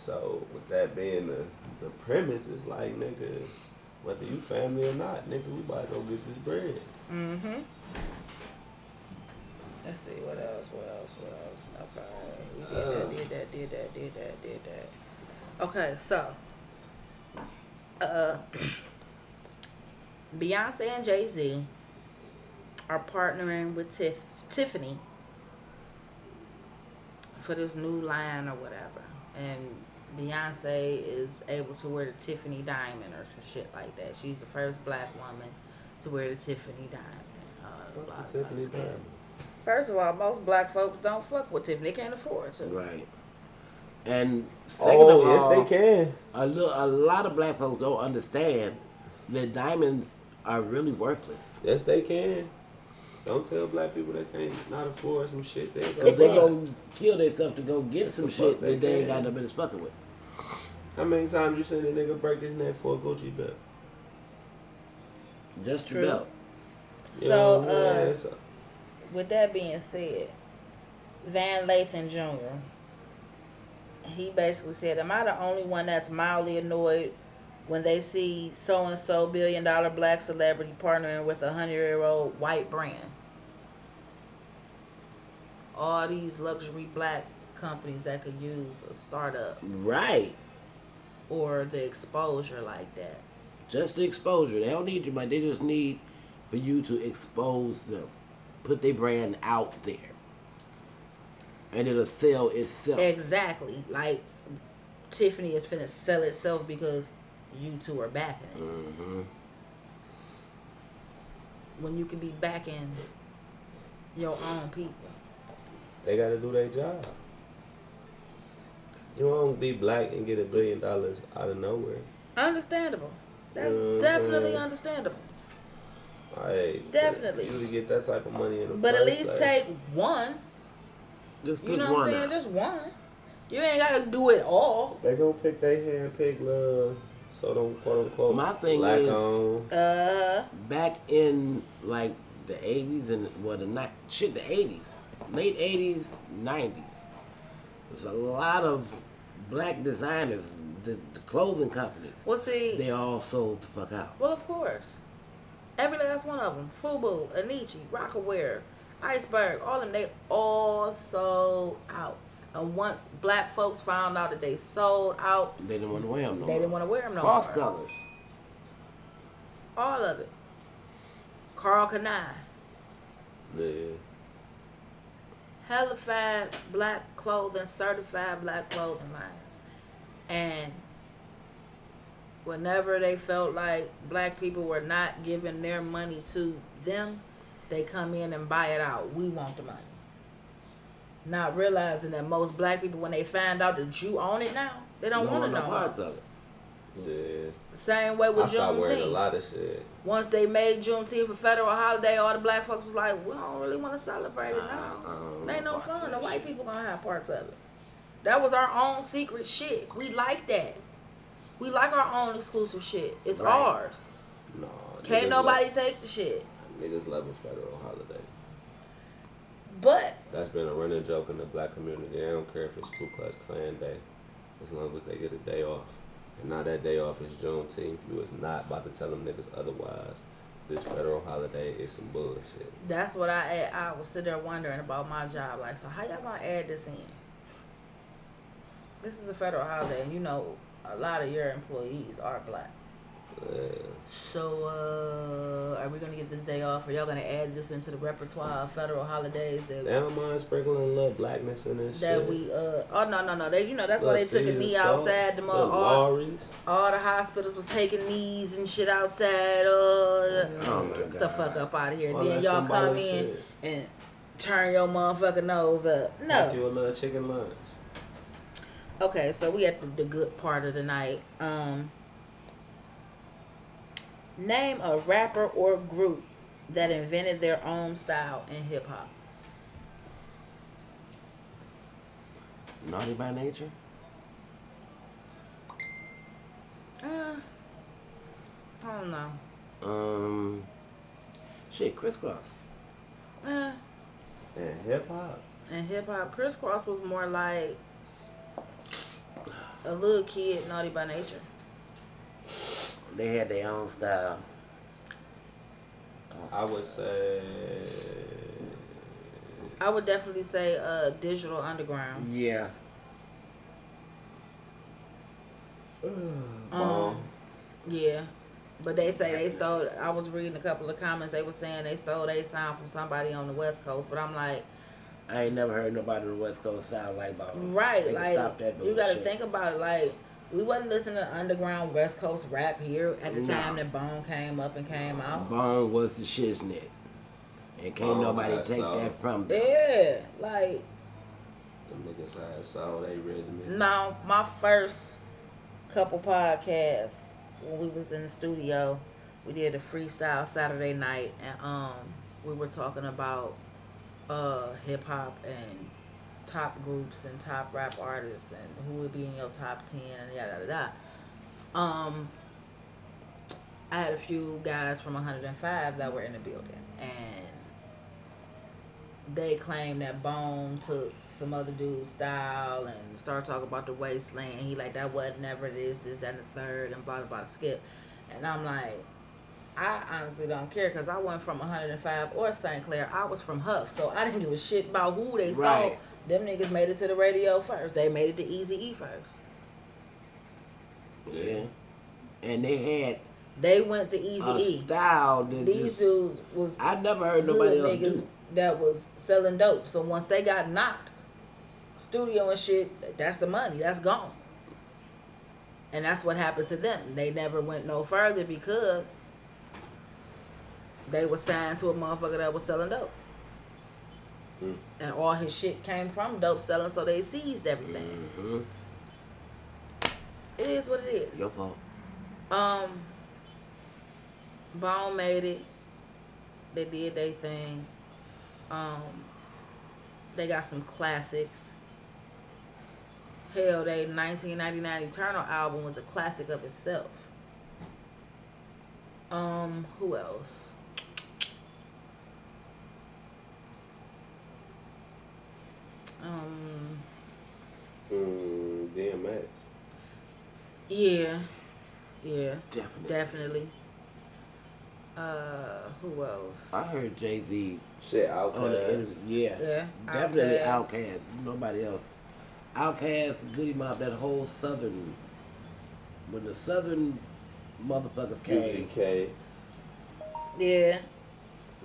So with that being the the premise, is like nigga, whether you family or not, nigga, we about to go get this bread. Mm-hmm. Let's see what else. What else? What else? Okay, we did that. Did that. Did that. Did that. Did that. Okay, so, uh, Beyonce and Jay Z are partnering with Tiff- Tiffany for this new line or whatever, and Beyonce is able to wear the Tiffany diamond or some shit like that. She's the first black woman to wear the Tiffany diamond. Uh, blah, blah, Fuck the Tiffany diamond. First of all, most black folks don't fuck with Tiffany. They can't afford to. Right. And second Oh of yes, all, they can. A, lo- a lot of black folks don't understand that diamonds are really worthless. Yes, they can. Don't tell black people they can't not afford some shit. They Because they go. gonna kill themselves to go get That's some the shit fuck they that they ain't got no business fucking with. How many times you seen a nigga break his neck for a Gucci belt? Just to True. belt. You So, know, uh, yeah, so- With that being said, Van Lathan Jr. He basically said, "Am I the only one that's mildly annoyed when they see so and so billion dollar black celebrity partnering with a hundred year old white brand?" all these luxury black companies that could use a startup Right. or the exposure like that. Just the exposure. They don't need you, but They just need for you to expose them. Put their brand out there. And it'll sell itself. Exactly. Like Tiffany is finna sell itself because you two are backing it. hmm When you can be backing your own people. They gotta do their job. You won't be black and get a billion dollars out of nowhere. Understandable. That's definitely understandable. Like Definitely. You get that type of money in the But at least place. take one. Just pick You know what I'm saying? out. Just one. You ain't gotta do it all. They gonna pick their hand pick love. so don't quote unquote My thing black is- owned. Uh Back in like the 80s and well the ni- shit the 80s, late 80s, 90s. There's a lot of black designers, the, the clothing companies. well see They all sold the fuck out. Well, of course. Every last one of them. Fubu, Anichi, Rocawear, Iceberg, all of them, they all sold out. And once black folks found out that they sold out, They didn't want to wear them no they didn't want to wear them no Cross more. colors. All of it. Karl Kani. Yeah. Hella fat black clothing, certified black clothing lines. And whenever they felt like black people were not giving their money to them, they come in and buy it out. We want the money. Not realizing that most black people, when they find out that you own it now, they don't want to know. parts of it. Yeah. Same way I with stopped wearing a Juneteenth. lot of shit. Once they made Juneteenth a federal holiday, all the black folks was like, we don't really want to celebrate it now. It ain't no fun. The white shit. people gonna have parts of it. That was our own secret shit. We like that. We like our own exclusive shit. It's Right. ours. No. Can't nobody Love, take the shit. niggas love a federal holiday. But That's been a running joke in the black community. They don't care if it's Ku Klux Klan Day, as long as they get a day off. And now that day off is Juneteenth. You is not about to tell them niggas otherwise. This federal holiday is some bullshit. that's what I I was sitting there wondering about my job. Like, so how y'all gonna add this in? This is a federal holiday, and you know a lot of your employees are black. Yeah. So, uh, are we gonna get this day off? Are y'all gonna add this into the repertoire of federal holidays that They don't mind sprinkling a little blackness in this that shit. we uh oh no no no they you know that's why Little they took a Caesar knee salt, outside the little all, Lawry's. all the hospitals was taking knees and shit outside uh Oh my get the fuck up out of here All then y'all come in shit. and turn your motherfucking nose up Pack you a little chicken lunch. okay so we at the, the good part of the night um name a rapper or group that invented their own style in hip-hop Naughty by nature? uh, I don't know Um, shit, Kris Kross. uh, And hip hop. And hip hop, Kris Kross was more like a little kid, naughty by nature. They had their own style. I would say. I would definitely say uh, digital underground. Yeah. Um, yeah, but they say they stole. I was reading a couple of comments. They were saying they stole their sound from somebody on the West Coast, but I'm like, I ain't never heard nobody on the West Coast sound like Bone. right, They like stop that you got to think about it. Like we wasn't listening to underground West Coast rap here at the No. time that Bone came up and came out. Bone was the shiznit. And can't Bone nobody take soul. that from them. Yeah, like Them niggas had soul, they rhythm. No, my first couple podcasts when we was in the studio, we did a freestyle Saturday night, and um, we were talking about uh hip hop and top groups and top rap artists and who would be in your top ten and yada yada yada. Um, I had a few guys from 105 that were in the building, and they claimed that Bone took some other dude's style and started talking about the wasteland. He like that wasn't never this, this, that, and the third, and blah blah blah. Skip, and I'm like, I honestly don't care because I wasn't from 105 or St. Clair. I was from Huff, so I didn't give a shit about who they stole. Right. Them niggas made it to the radio first. They made it to Easy E first. Yeah. And they had They went to Easy E. style that These just, dudes was I never heard nobody else niggas do. that was selling dope. So once they got knocked, studio and shit, that's the money. That's gone. And that's what happened to them. They never went no further because they were signed to a motherfucker that was selling dope. Mm. And all his shit came from dope selling, so they seized everything. hmm It is what it is. Your fault. Um, Bone made it. They did their thing. Um, they got some classics. Hell, they 1999 Eternal album was a classic of itself. Um, who else? Um, Mm, DMX. yeah, yeah, Definitely. definitely. Uh, who else? I heard Jay Z Shit, on Outkast. Yeah. Yeah, Definitely Outkast. Outkast. Nobody else. Outkast, Goodie Mob, that whole southern. When the southern motherfuckers came. UGK. Yeah,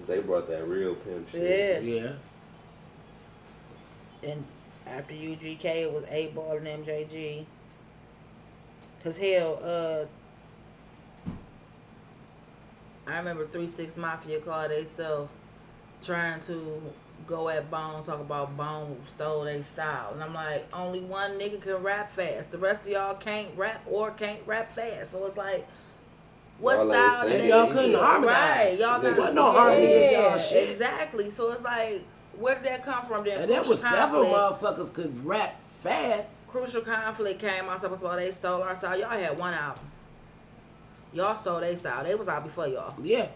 They brought that real pimp shit. yeah. Yeah. And after UGK, it was 8Ball and MJG. Cause hell, uh, I remember Three Six Mafia called theyself trying to go at Bone, talk about Bone stole their style, and I'm like, only one nigga can rap fast. The rest of y'all can't rap or can't rap fast. So it's like. What Y'all style singing. did Y'all couldn't get? harmonize. Right, y'all There not. wasn't no harmony in yeah, y'all shit. exactly. So it's like, where did that come from? Then And there was Crucial several Conflict- motherfuckers could rap fast. Crucial Conflict came out, so they stole our style. Y'all had one album. Y'all stole their style. They was out before y'all. Yeah.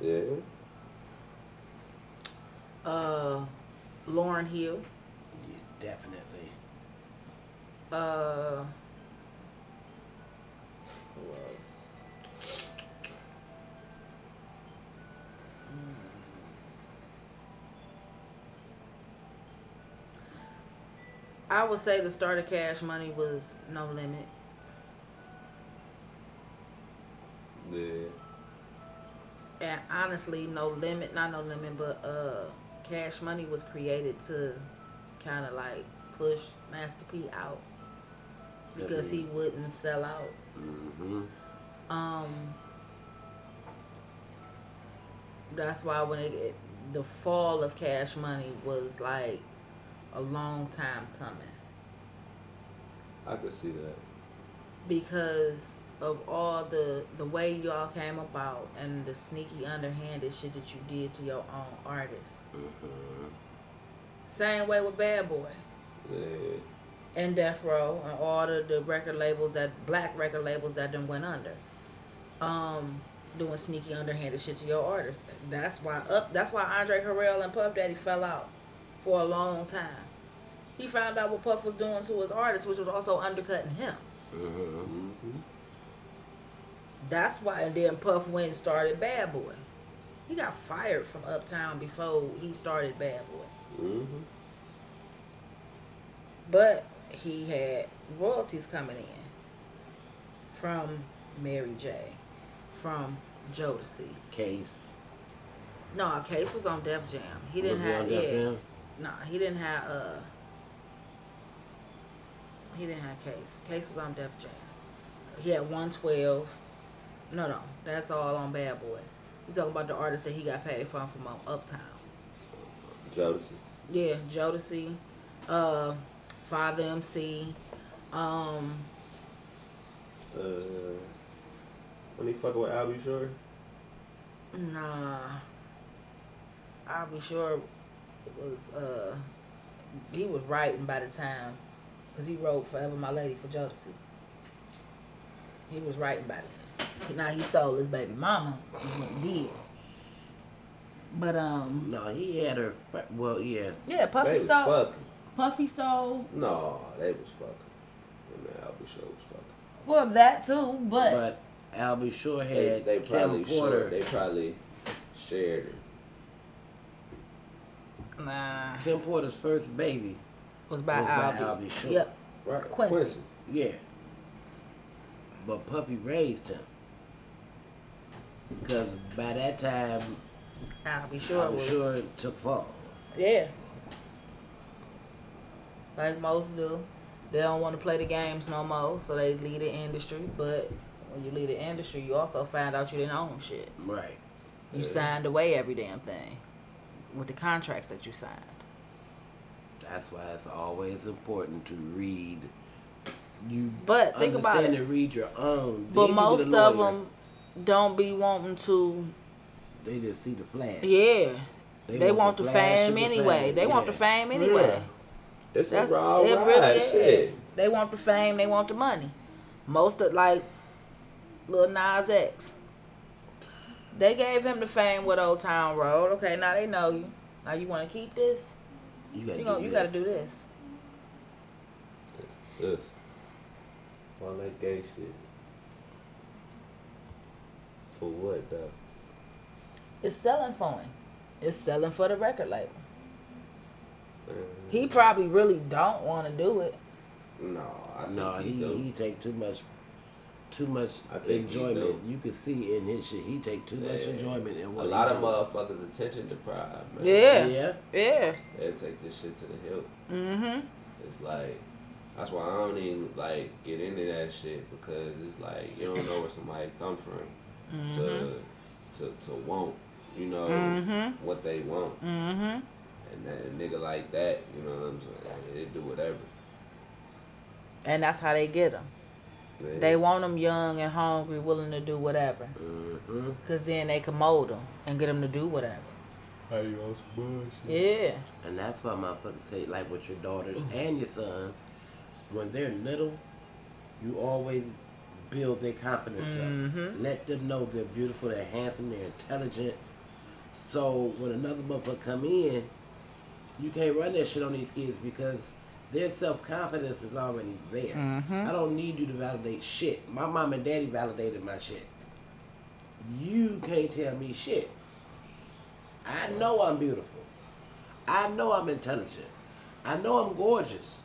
Yeah. Uh, Lauryn Hill. Yeah, definitely. Uh, who else? I would say the start of Cash Money was No Limit. Yeah. And honestly, No Limit, not No Limit, but uh, Cash Money was created to kind of like push Master P out because he wouldn't sell out. Mm-hmm. Um, that's why when it, it the fall of Cash Money was like a long time coming I could see that. because of all the the way y'all came about and the sneaky underhanded shit that you did to your own artists. Same way with Bad Boy Yeah. and Death Row and all the, the record labels that black record labels that then went under. Um, doing sneaky underhanded shit to your artists. That's why up that's why Andre Harrell and Puff Daddy fell out for a long time. He found out what Puff was doing to his artists, which was also undercutting him. Mm-hmm. That's why and then Puff went and started Bad Boy. He got fired from Uptown before he started Bad Boy. Mm-hmm. But he had royalties coming in from Mary J, from Jodeci. Case. No, Case was on Def Jam. He didn't Was have Def yeah. Nah, he didn't have uh. He didn't have Case. Case was on Def Jam. He had one twelve. No, no, that's all on Bad Boy. We talking about the artist that he got paid from from um, Uptown. Jodeci. Yeah, Jodeci, uh, Father MC, um, Uh, when he fucking with Al B. Sure? Nah. Al B. Sure was uh he was writing by the time because he wrote Forever My Lady for Jodeci. He was writing by then. Now he stole his baby mama. He went did. But um No, he had her. Well, yeah. yeah, Puffy stole fucking. Puffy stole No, they was fucking. And the Al B. Sure was fucking. well that too, but, But Al B. Sure had they probably Kim Porter. shared. They probably shared it. Nah, Kim Porter's first baby. was by Was by Albie. Al B. Sure. Yep. Right. Quincy. Yeah. But Puffy raised him. Because by that time, Al B. Sure Albie was. Shore took fall. Yeah. Like most do. They don't want to play the games no more, so they leave the industry. But when you leave the industry, you also find out you didn't own shit. Right. You Yeah. signed away every damn thing with the contracts that you signed. That's why it's always important to read. You But think about understand it. and read your own. But Then most of them don't be wanting to. they just see the flash. Yeah, they, want, the flash fame of the anyway. fame. They want the fame anyway. It's That's a raw it ride. really is. Shit. They want the fame. They want the money. Most of like Lil Nas X. They gave him the fame with Old Town Road. Okay, now they know you. Now you want to keep this? You gotta, You gonna, do you got to this. do this. Ugh. All that gay shit. For what though? It's selling for him. It's selling for the record label. Man, He probably really don't want to do it. no, I think No, he, he, he take too much, too much I think he enjoyment. You can see in his shit, he take too much Yeah. enjoyment in a lot of do. motherfuckers attention deprived, man. Yeah. Yeah, Yeah. They take this shit to the hill. Mm-hmm. It's like that's why I don't even like get into that shit because it's like you don't know where somebody come from to to to want you know Mm-hmm. what they want Mm-hmm. and that a nigga like that you know what I'm saying they do whatever. And that's how they get them. Man. They want them young and hungry, willing to do whatever. hmm Cause then they can mold them and get them to do whatever. Yeah. and that's why motherfuckers say like with your daughters and your sons, when they're little, you always build their confidence Mhm. up. Let them know they're beautiful, they're handsome, they're intelligent. So when another motherfucker come in, you can't run that shit on these kids because their self confidence is already there. Mhm. I don't need you to validate shit. My mom and daddy validated my shit. You can't tell me shit. I know I'm beautiful. I know I'm intelligent. I know I'm gorgeous.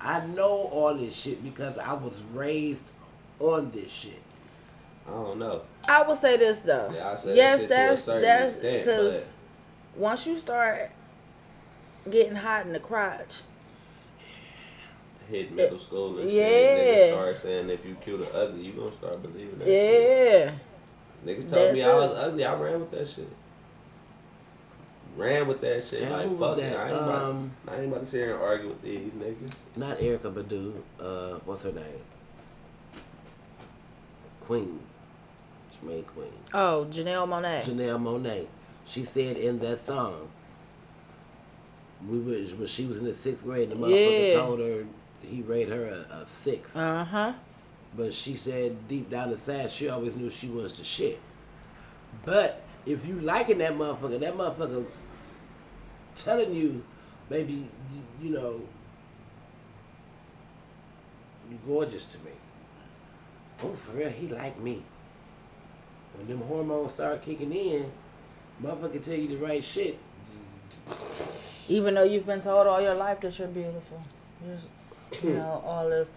I know all this shit because I was raised on this shit. I don't know. I will say this though. Yeah, I said yes, that shit to a that's certain that's because but once you start getting hot in the crotch, hit middle school and Yeah. shit, niggas start saying if you cute or ugly, you gonna start believing that shit. yeah, Niggas told me That's I was ugly. I ran with that shit. Ran with that shit. And like who was fuck it. that? I ain't, about, Um, I ain't about to sit here and argue with these niggas. Not Erykah Badu. Uh, what's her name? Queen. She made Queen. oh Janelle Monáe. Janelle Monáe. She said in that song, we was when she was in the sixth grade, the motherfucker Yeah. told her he rated her a, a six. Uh huh. But she said deep down inside, she always knew she was the shit. But if you liking that motherfucker, that motherfucker telling you, baby, you, you know, you gorgeous to me. Oh, for real, he like me. When them hormones start kicking in, motherfucker tell you the right shit. Even though you've been told all your life that you're beautiful, You're- you know all this.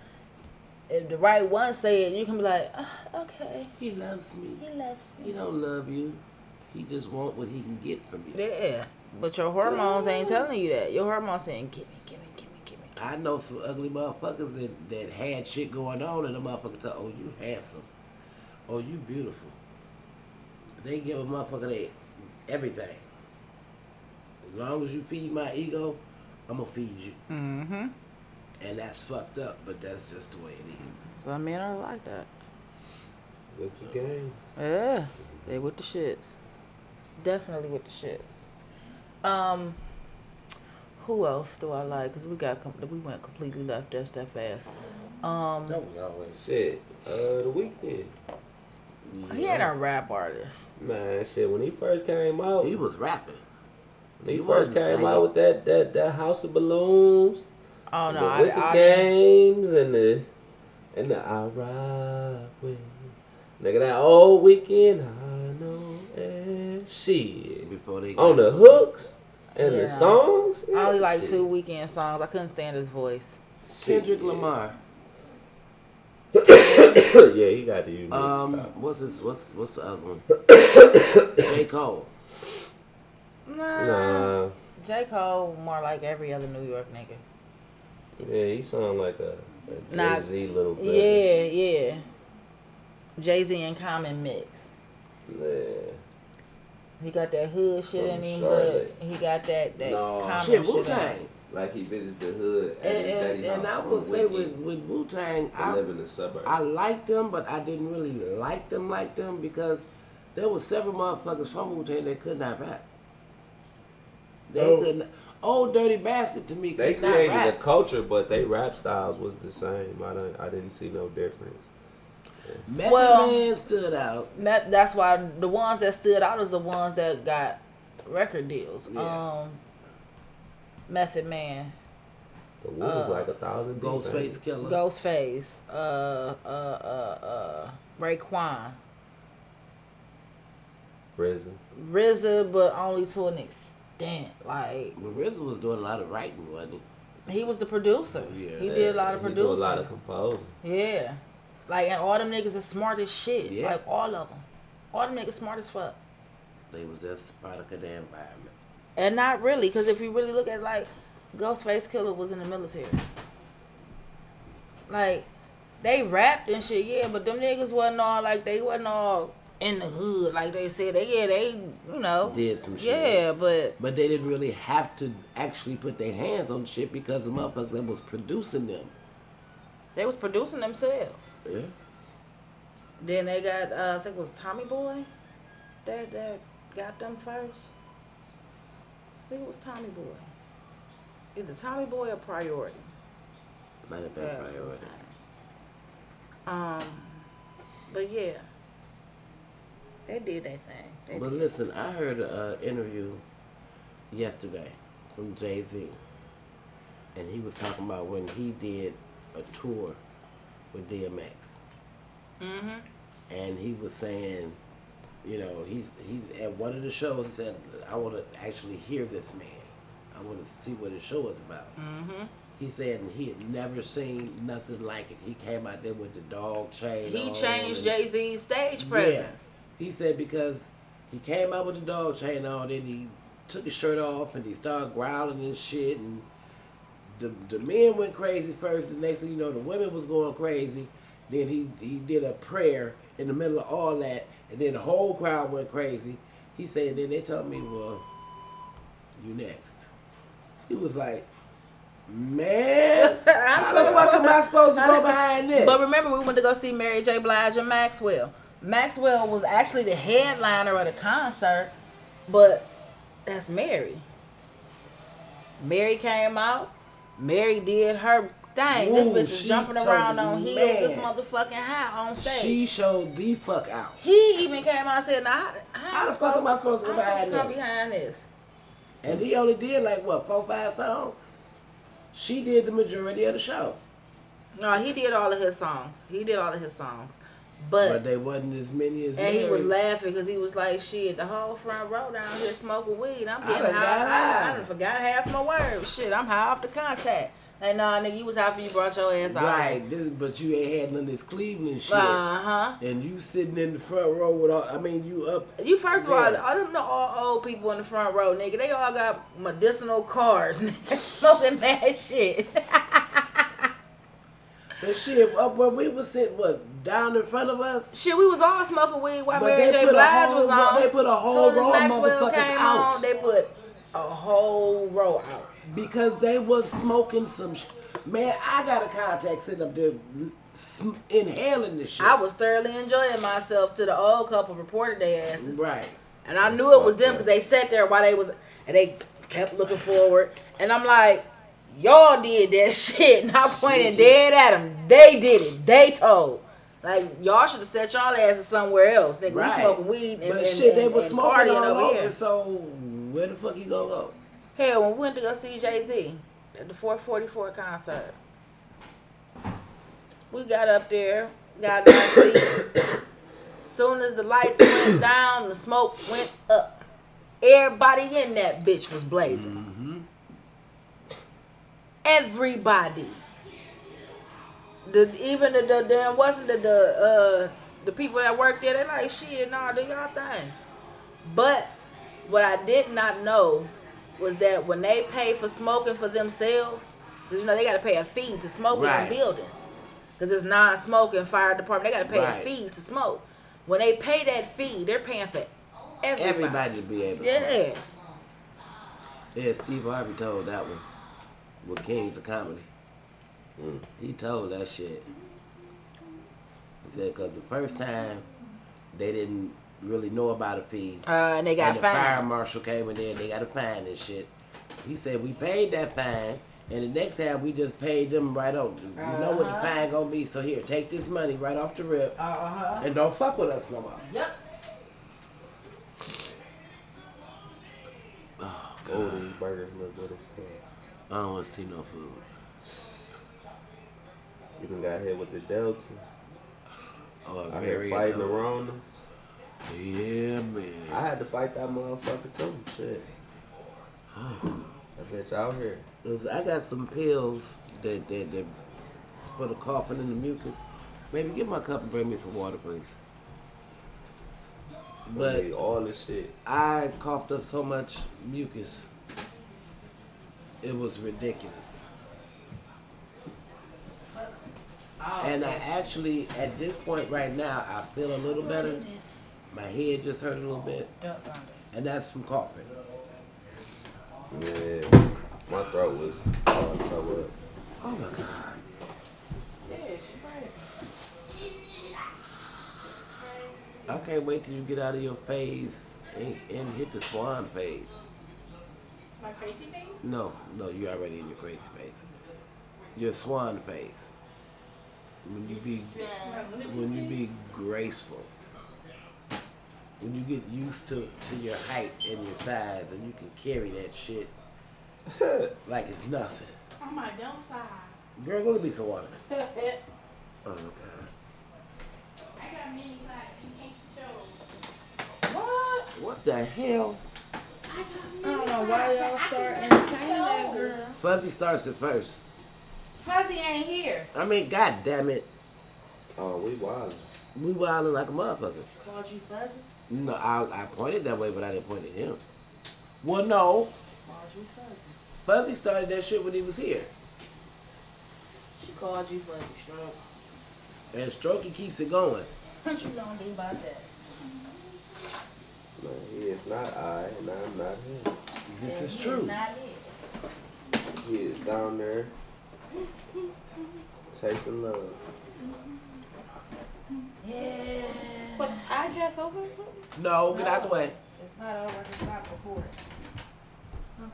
If the right one say it, you can be like, "Ah, okay, He loves me. he loves me. He don't love you. He just want what he can get from you. Yeah, but your hormones ain't telling you that. Your hormones saying, "Give me, give me, give me, give me." Give me. I know some ugly motherfuckers that, that had shit going on and the motherfucker tell, oh, you handsome. Oh, you beautiful. They give a motherfucker that everything. As long as you feed my ego, I'm gonna feed you. Mm-hmm. And that's fucked up, but that's just the way it is. Some men are like that. With the game. Yeah, they with the shits. Definitely with the shits. Um, who else do I like? Cause we got com- we went completely left us that fast. Um, That was always Shit. Uh, the Weeknd. he ain't a rap artist. Man, shit. When he first came out, He was rapping. when he, he first came singing. out with that that that House of Balloons, Oh and no, the I, Wicked I Games, and the and the I ride with Nigga, that old Weeknd, I know and shit. Before they On the to- hooks and the Yeah. songs. I only like shit. two Weeknd songs. I couldn't stand his voice. Shit, Kendrick yeah. Lamar. yeah, he got the unique Um, style. what's his? What's what's the other one? J Cole. Nah. Nah, J. Cole more like every other New York nigga. Yeah, he sound like a, a Jay Z little bit. Yeah, yeah. Jay Z and Common mix. Yeah. He got that hood shit From in him, Charlotte. but he got that that No. Common Shit, shit Wu. Tang. Like he visits the hood at And his and, daddy's and I house will say with with Wu Tang, and live in the suburbs. I liked them, but I didn't really like them like them because there was several motherfuckers from Wu Tang that could not rap. They Oh. couldn't. Old dirty bastard to me they could not created a culture, but they rap styles was the same. I don't, I didn't see no difference. Method Well- Man stood out. That, that's why the ones that stood out is the ones that got record deals. Yeah. Um, Method Man, The Wu was Uh, like a thousand. Ghostface? Killah. Ghostface, uh, uh, uh, uh, Raekwon, Prison. RZA, but only to an extent. Like But RZA was doing a lot of writing, wasn't he was the producer. Yeah. he did a lot of producing. He do a lot of composing. Yeah. Like, and all them niggas are smart as shit. Yeah. Like, all of them. All them niggas smart as fuck. They was just a product of the environment. And not really, because if you really look at, like, Ghostface Killah was in the military. Like, they rapped and shit, yeah, but them niggas wasn't all, like, they wasn't all in the hood, like they said. They, yeah, they, you know. Did some shit. Yeah, but, But they didn't really have to actually put their hands on shit because the motherfuckers that was producing them. they was producing themselves. Yeah. Then they got, uh, I think it was Tommy Boy that, that got them first. I think it was Tommy Boy. Either Tommy Boy or Priority. Might have been Yeah, priority. Um, but yeah, they did their thing. They But did. listen, I heard an uh, interview yesterday from Jay Z, and he was talking about when he did a tour with DMX, Mhm. and he was saying, you know, he's he at one of the shows he said, I want to actually hear this man. I want to see what his show is about. Mhm. He said he had never seen nothing like it. He came out there with the dog chain. He changed Jay Z's stage Yeah. He said because he came out with the dog chain on, then he took his shirt off and he started growling and shit, and the the men went crazy first. The next thing you know, the women was going crazy. Then he he did a prayer in the middle of all that, and then the whole crowd went crazy. He said, then they told me, well, you next. He was like, man, how the fuck am I supposed to go behind this? But remember, we went to go see Mary J. Blige and Maxwell. Maxwell was actually the headliner of the concert, but that's Mary. Mary came out. Mary did her thing. Ooh, this bitch is jumping around on heels. This motherfucking high on stage. she showed the fuck out. he even came out and said, "Now, how, How the fuck am I supposed to go how am I behind come this?" behind this?" And he only did like what four, five songs. She did the majority of the show, No, he did all of his songs. He did all of his songs, but, but they wasn't as many as. and he was laughing because he was like, "Shit, the whole front row down here smoking weed. I'm getting high. I, high." I done forgot half my words. Shit, I'm high off the contact. Like, nah, nigga, you was for you brought your ass out. Right, this, but you ain't had none of this Cleveland shit, Uh huh. and you sitting in the front row with all. I mean, you up. You first of all, I don't know all old people in the front row, nigga. They all got medicinal cars, nigga, smoking that shit. But shit, uh, up where we was sitting, what down in front of us. Shit, we was all smoking weed while But Mary J. Blige whole was on. they put a whole row of Maxwell motherfuckers came out. on, they put a whole row out. Because they was smoking some. Sh- Man, I got a contact sitting up there sm- inhaling this shit. I was thoroughly enjoying myself to the old couple reported their asses. right. And I knew it was them because they sat there while they was, and they kept looking forward. And I'm like, y'all did that shit. And I pointed dead at them. They did it. They told. Like, y'all should have set y'all asses somewhere else. Nigga, Right. we smoking weed and, But and, shit, they was smoking all over over. here. So where the fuck you gonna go? Hell, when we went to go see Jay Z at the 444 concert, we got up there, got our seats, Soon as the lights went down, the smoke went up. Everybody in that bitch was blazing. Everybody. The even the, the damn wasn't the the uh the people that worked there. They like shit. Nah, do y'all thing. But what I did not know was that when they pay for smoking for themselves, you know they got to pay a fee to smoke Right. in buildings, because it's non-smoking fire department. They got to pay Right. a fee to smoke. When they pay that fee, they're paying for everybody. Everybody to be able to. Yeah. Yeah, Steve Harvey told that one with Kings of Comedy. Mm. He told that shit. He said, because the first time they didn't really know about a fee. Uh, and they got and the fire marshal came in there and they got a fine and shit. He said, we paid that fine. And the next time we just paid them right on. We know what the Uh-huh. fine gonna be, so here, take this money right off the rip Uh huh. and don't fuck with us no more. Yep. Oh, Oh, God. these burgers look good as fuck. I don't want to see no food. You done got hit with the Delta. Oh, I very fighting the Rona. Yeah, man. I had to fight that motherfucker too. Shit. That bitch out here. Cause I got some pills that that, that for the coughing and the mucus. Baby, get my cup and bring me some water, please. But all this shit. I coughed up so much mucus, it was ridiculous. And I actually, at this point right now, I feel a little better. My head just hurt a little bit, and that's from coughing. Yeah. My throat was all toe up. Oh my god. I can't wait till you get out of your phase and, and hit the swan phase. My crazy face? No, no, you're already in your crazy phase. Your swan phase. When you be when you be graceful. When you get used to, to your height and your size and you can carry that shit like it's nothing. On my downside. Girl, go get me some water. Oh god. I got many sides. You can't. What? What the hell? I don't know why y'all start entertaining that girl. Fuzzy starts it first. Fuzzy ain't here. I mean, god damn it. Oh, we wild. We wildin' like a motherfucker. Called you Fuzzy? No, I, I pointed that way, but I didn't point at him. Well, no. Called you Fuzzy. Fuzzy started that shit when he was here. She called you Fuzzy Stroke. And Strokey keeps it going. What you gonna do about that? No, he is not I, and I'm not him. This is true. He is down there chasing love. Yeah. But I dress over or something? No, get out the way. It's not over. It's not before. It. Huh?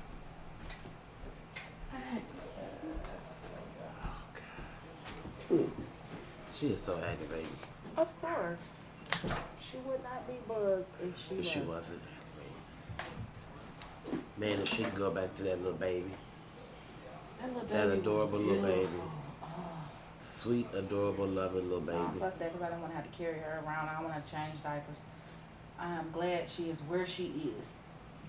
Oh God. She is so aggravating. Of course. She would not be bugged if she But was. she wasn't. Man, if she could go back to that little baby. That, little That baby adorable little baby. beautiful. Sweet, adorable, loving little Oh, baby. fuck that, because I don't want to have to carry her around. I don't want to change diapers. I am glad she is where she is.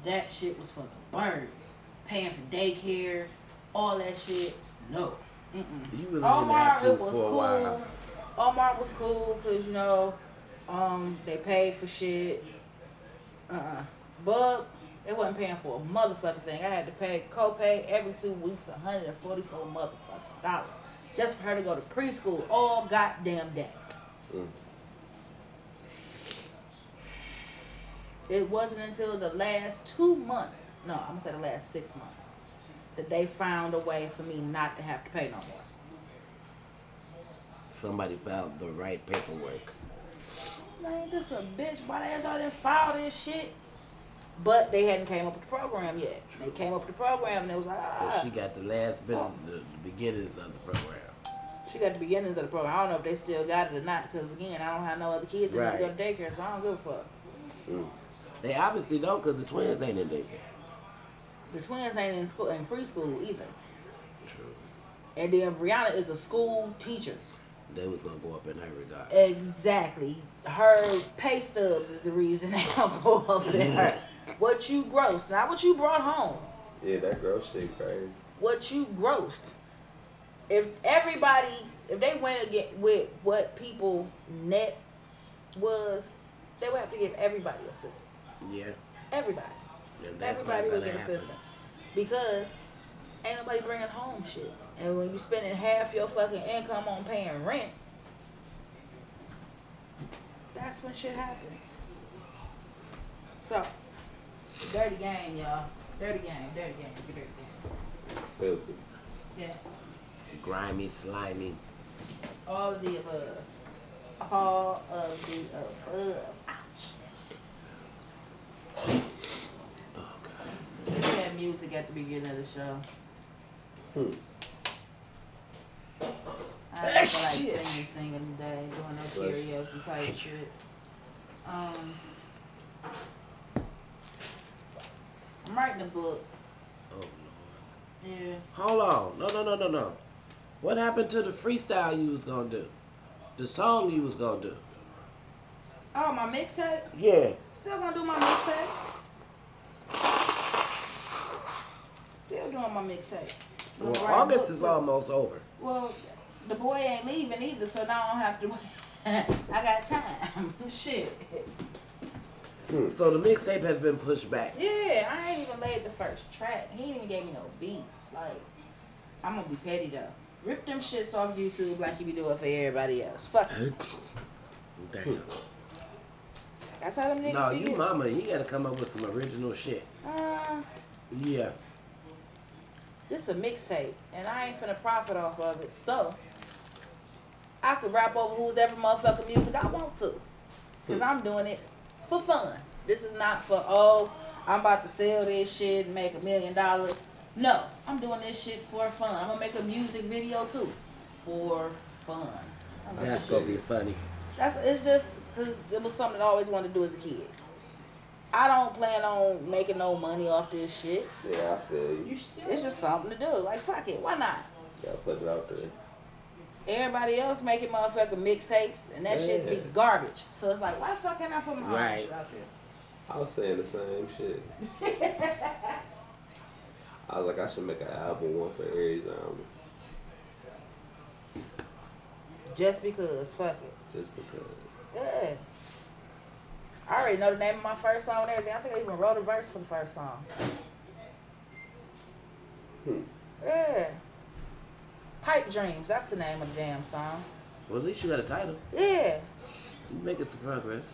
That shit was for the birds. Paying for daycare, all that shit. No. Mm-mm. You really Omar, it was for a while. cool. Omar was cool because, you know, um, they paid for shit. Uh-uh. But they wasn't paying for a motherfucking thing. I had to pay copay every two weeks, 144 motherfucking dollars. Just for her to go to preschool all goddamn day. Mm. It wasn't until the last two months, no, I'm gonna say the last six months, that they found a way for me not to have to pay no more. Somebody found the right paperwork. Man, this a bitch. Why the hell y'all didn't file this shit? But they hadn't came up with the program yet. They came up with the program and it was like, So ah. she got the last bit of the, the beginnings of the program. She got the beginnings of the program. I don't know if they still got it or not, because again, I don't have no other kids that need to go to daycare, so I don't give a fuck. They obviously don't because the twins ain't in daycare. The twins ain't in school in preschool either. True. And then Brianna is a school teacher. They was gonna go up in her regard. Exactly. Her pay stubs is the reason they don't go up in her. What you grossed, not what you brought home. Yeah, that gross shit crazy. What you grossed. If everybody, if they went again with what people net was, they would have to give everybody assistance. Yeah. Everybody. And that's Everybody not would gonna get happen. assistance. Because ain't nobody bringing home shit. And when you spending half your fucking income on paying rent, that's when shit happens. So, dirty game, y'all. Dirty game, dirty game, dirty game. Filthy. Yeah. Grimy, slimy. All of the above. All of the above. Ouch. Oh god. We had music at the beginning of the show. Hmm. I don't feel singing, today, doing no karaoke type shit. Um, I'm writing a book. Oh lord. Yeah. Hold on. No, no, no, no, no. What happened to the freestyle you was gonna do? The song you was gonna do? Oh, my mixtape. Yeah. Still gonna do my mixtape. Still doing my mixtape. Well, August is too. almost over. Well, the boy ain't leaving either, so now I don't have to. Wait. I got time. Shit. So the mixtape has been pushed back. Yeah, I ain't even laid the first track. He ain't even gave me no beats. Like, I'm gonna be petty though. Rip them shits off YouTube like you be doing for everybody else. Fuck. it. Damn. That's how them niggas No, do you mama, you gotta come up with some original shit. Uh, Yeah. this a mixtape, and I ain't finna profit off of it. So, I could rap over who's ever motherfucking music I want to. Cause I'm doing it for fun. This is not for, oh, I'm about to sell this shit and make a million dollars. No, I'm doing this shit for fun. I'm gonna make a music video too. For fun. That's gonna be funny. That's it's just because it was something I always wanted to do as a kid. I don't plan on making no money off this shit. Yeah, I feel you. You It's just something to do. Like fuck it, why not? Gotta put it out there. Everybody else making motherfucking mixtapes and that shit be garbage. So it's like, why the fuck can't I put my own Right. shit out there? I was saying the same shit. I was like, I should make an album, one for every genre, Just because, fuck it. just because. Yeah. I already know the name of my first song and everything. I think I even wrote a verse for the first song. Hmm. Yeah. Pipe Dreams, that's the name of the damn song. Well, at least you got a title. Yeah. You making some progress.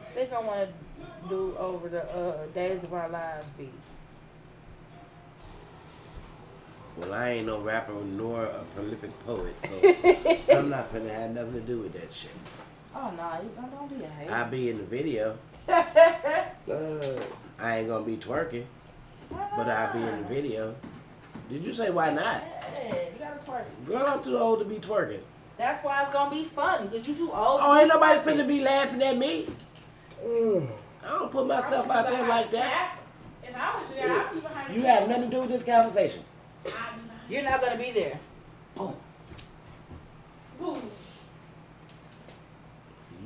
I think I want to do over the uh, Days of Our Lives beat. Well, I ain't no rapper nor a prolific poet, so I'm not gonna have nothing to do with that shit. Oh no, you don't, don't be a hater. I be in the video. Uh, I ain't gonna be twerking, but I'll be in the video. Did you say why not? Hey, you gotta twerk. Girl, I'm too old to be twerking. That's why it's gonna be fun because you too old. Oh, to ain't be nobody twerking. finna be laughing at me. I don't put myself out there like that. If I was there, I'd be behind You the have nothing to do with this conversation. I'd be behind. You're not gonna be there. Oh, Who? you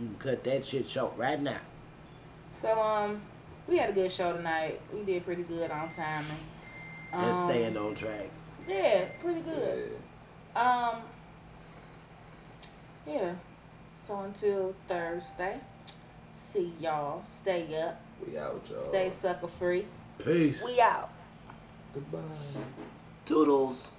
can cut that shit short right now. So um, we had a good show tonight. We did pretty good on timing. And Um, staying on track. Yeah, pretty good. yeah. good. Um, yeah. So until Thursday, see y'all. Stay up. We out, y'all. Stay sucker free. Peace. We out. Goodbye. Toodles.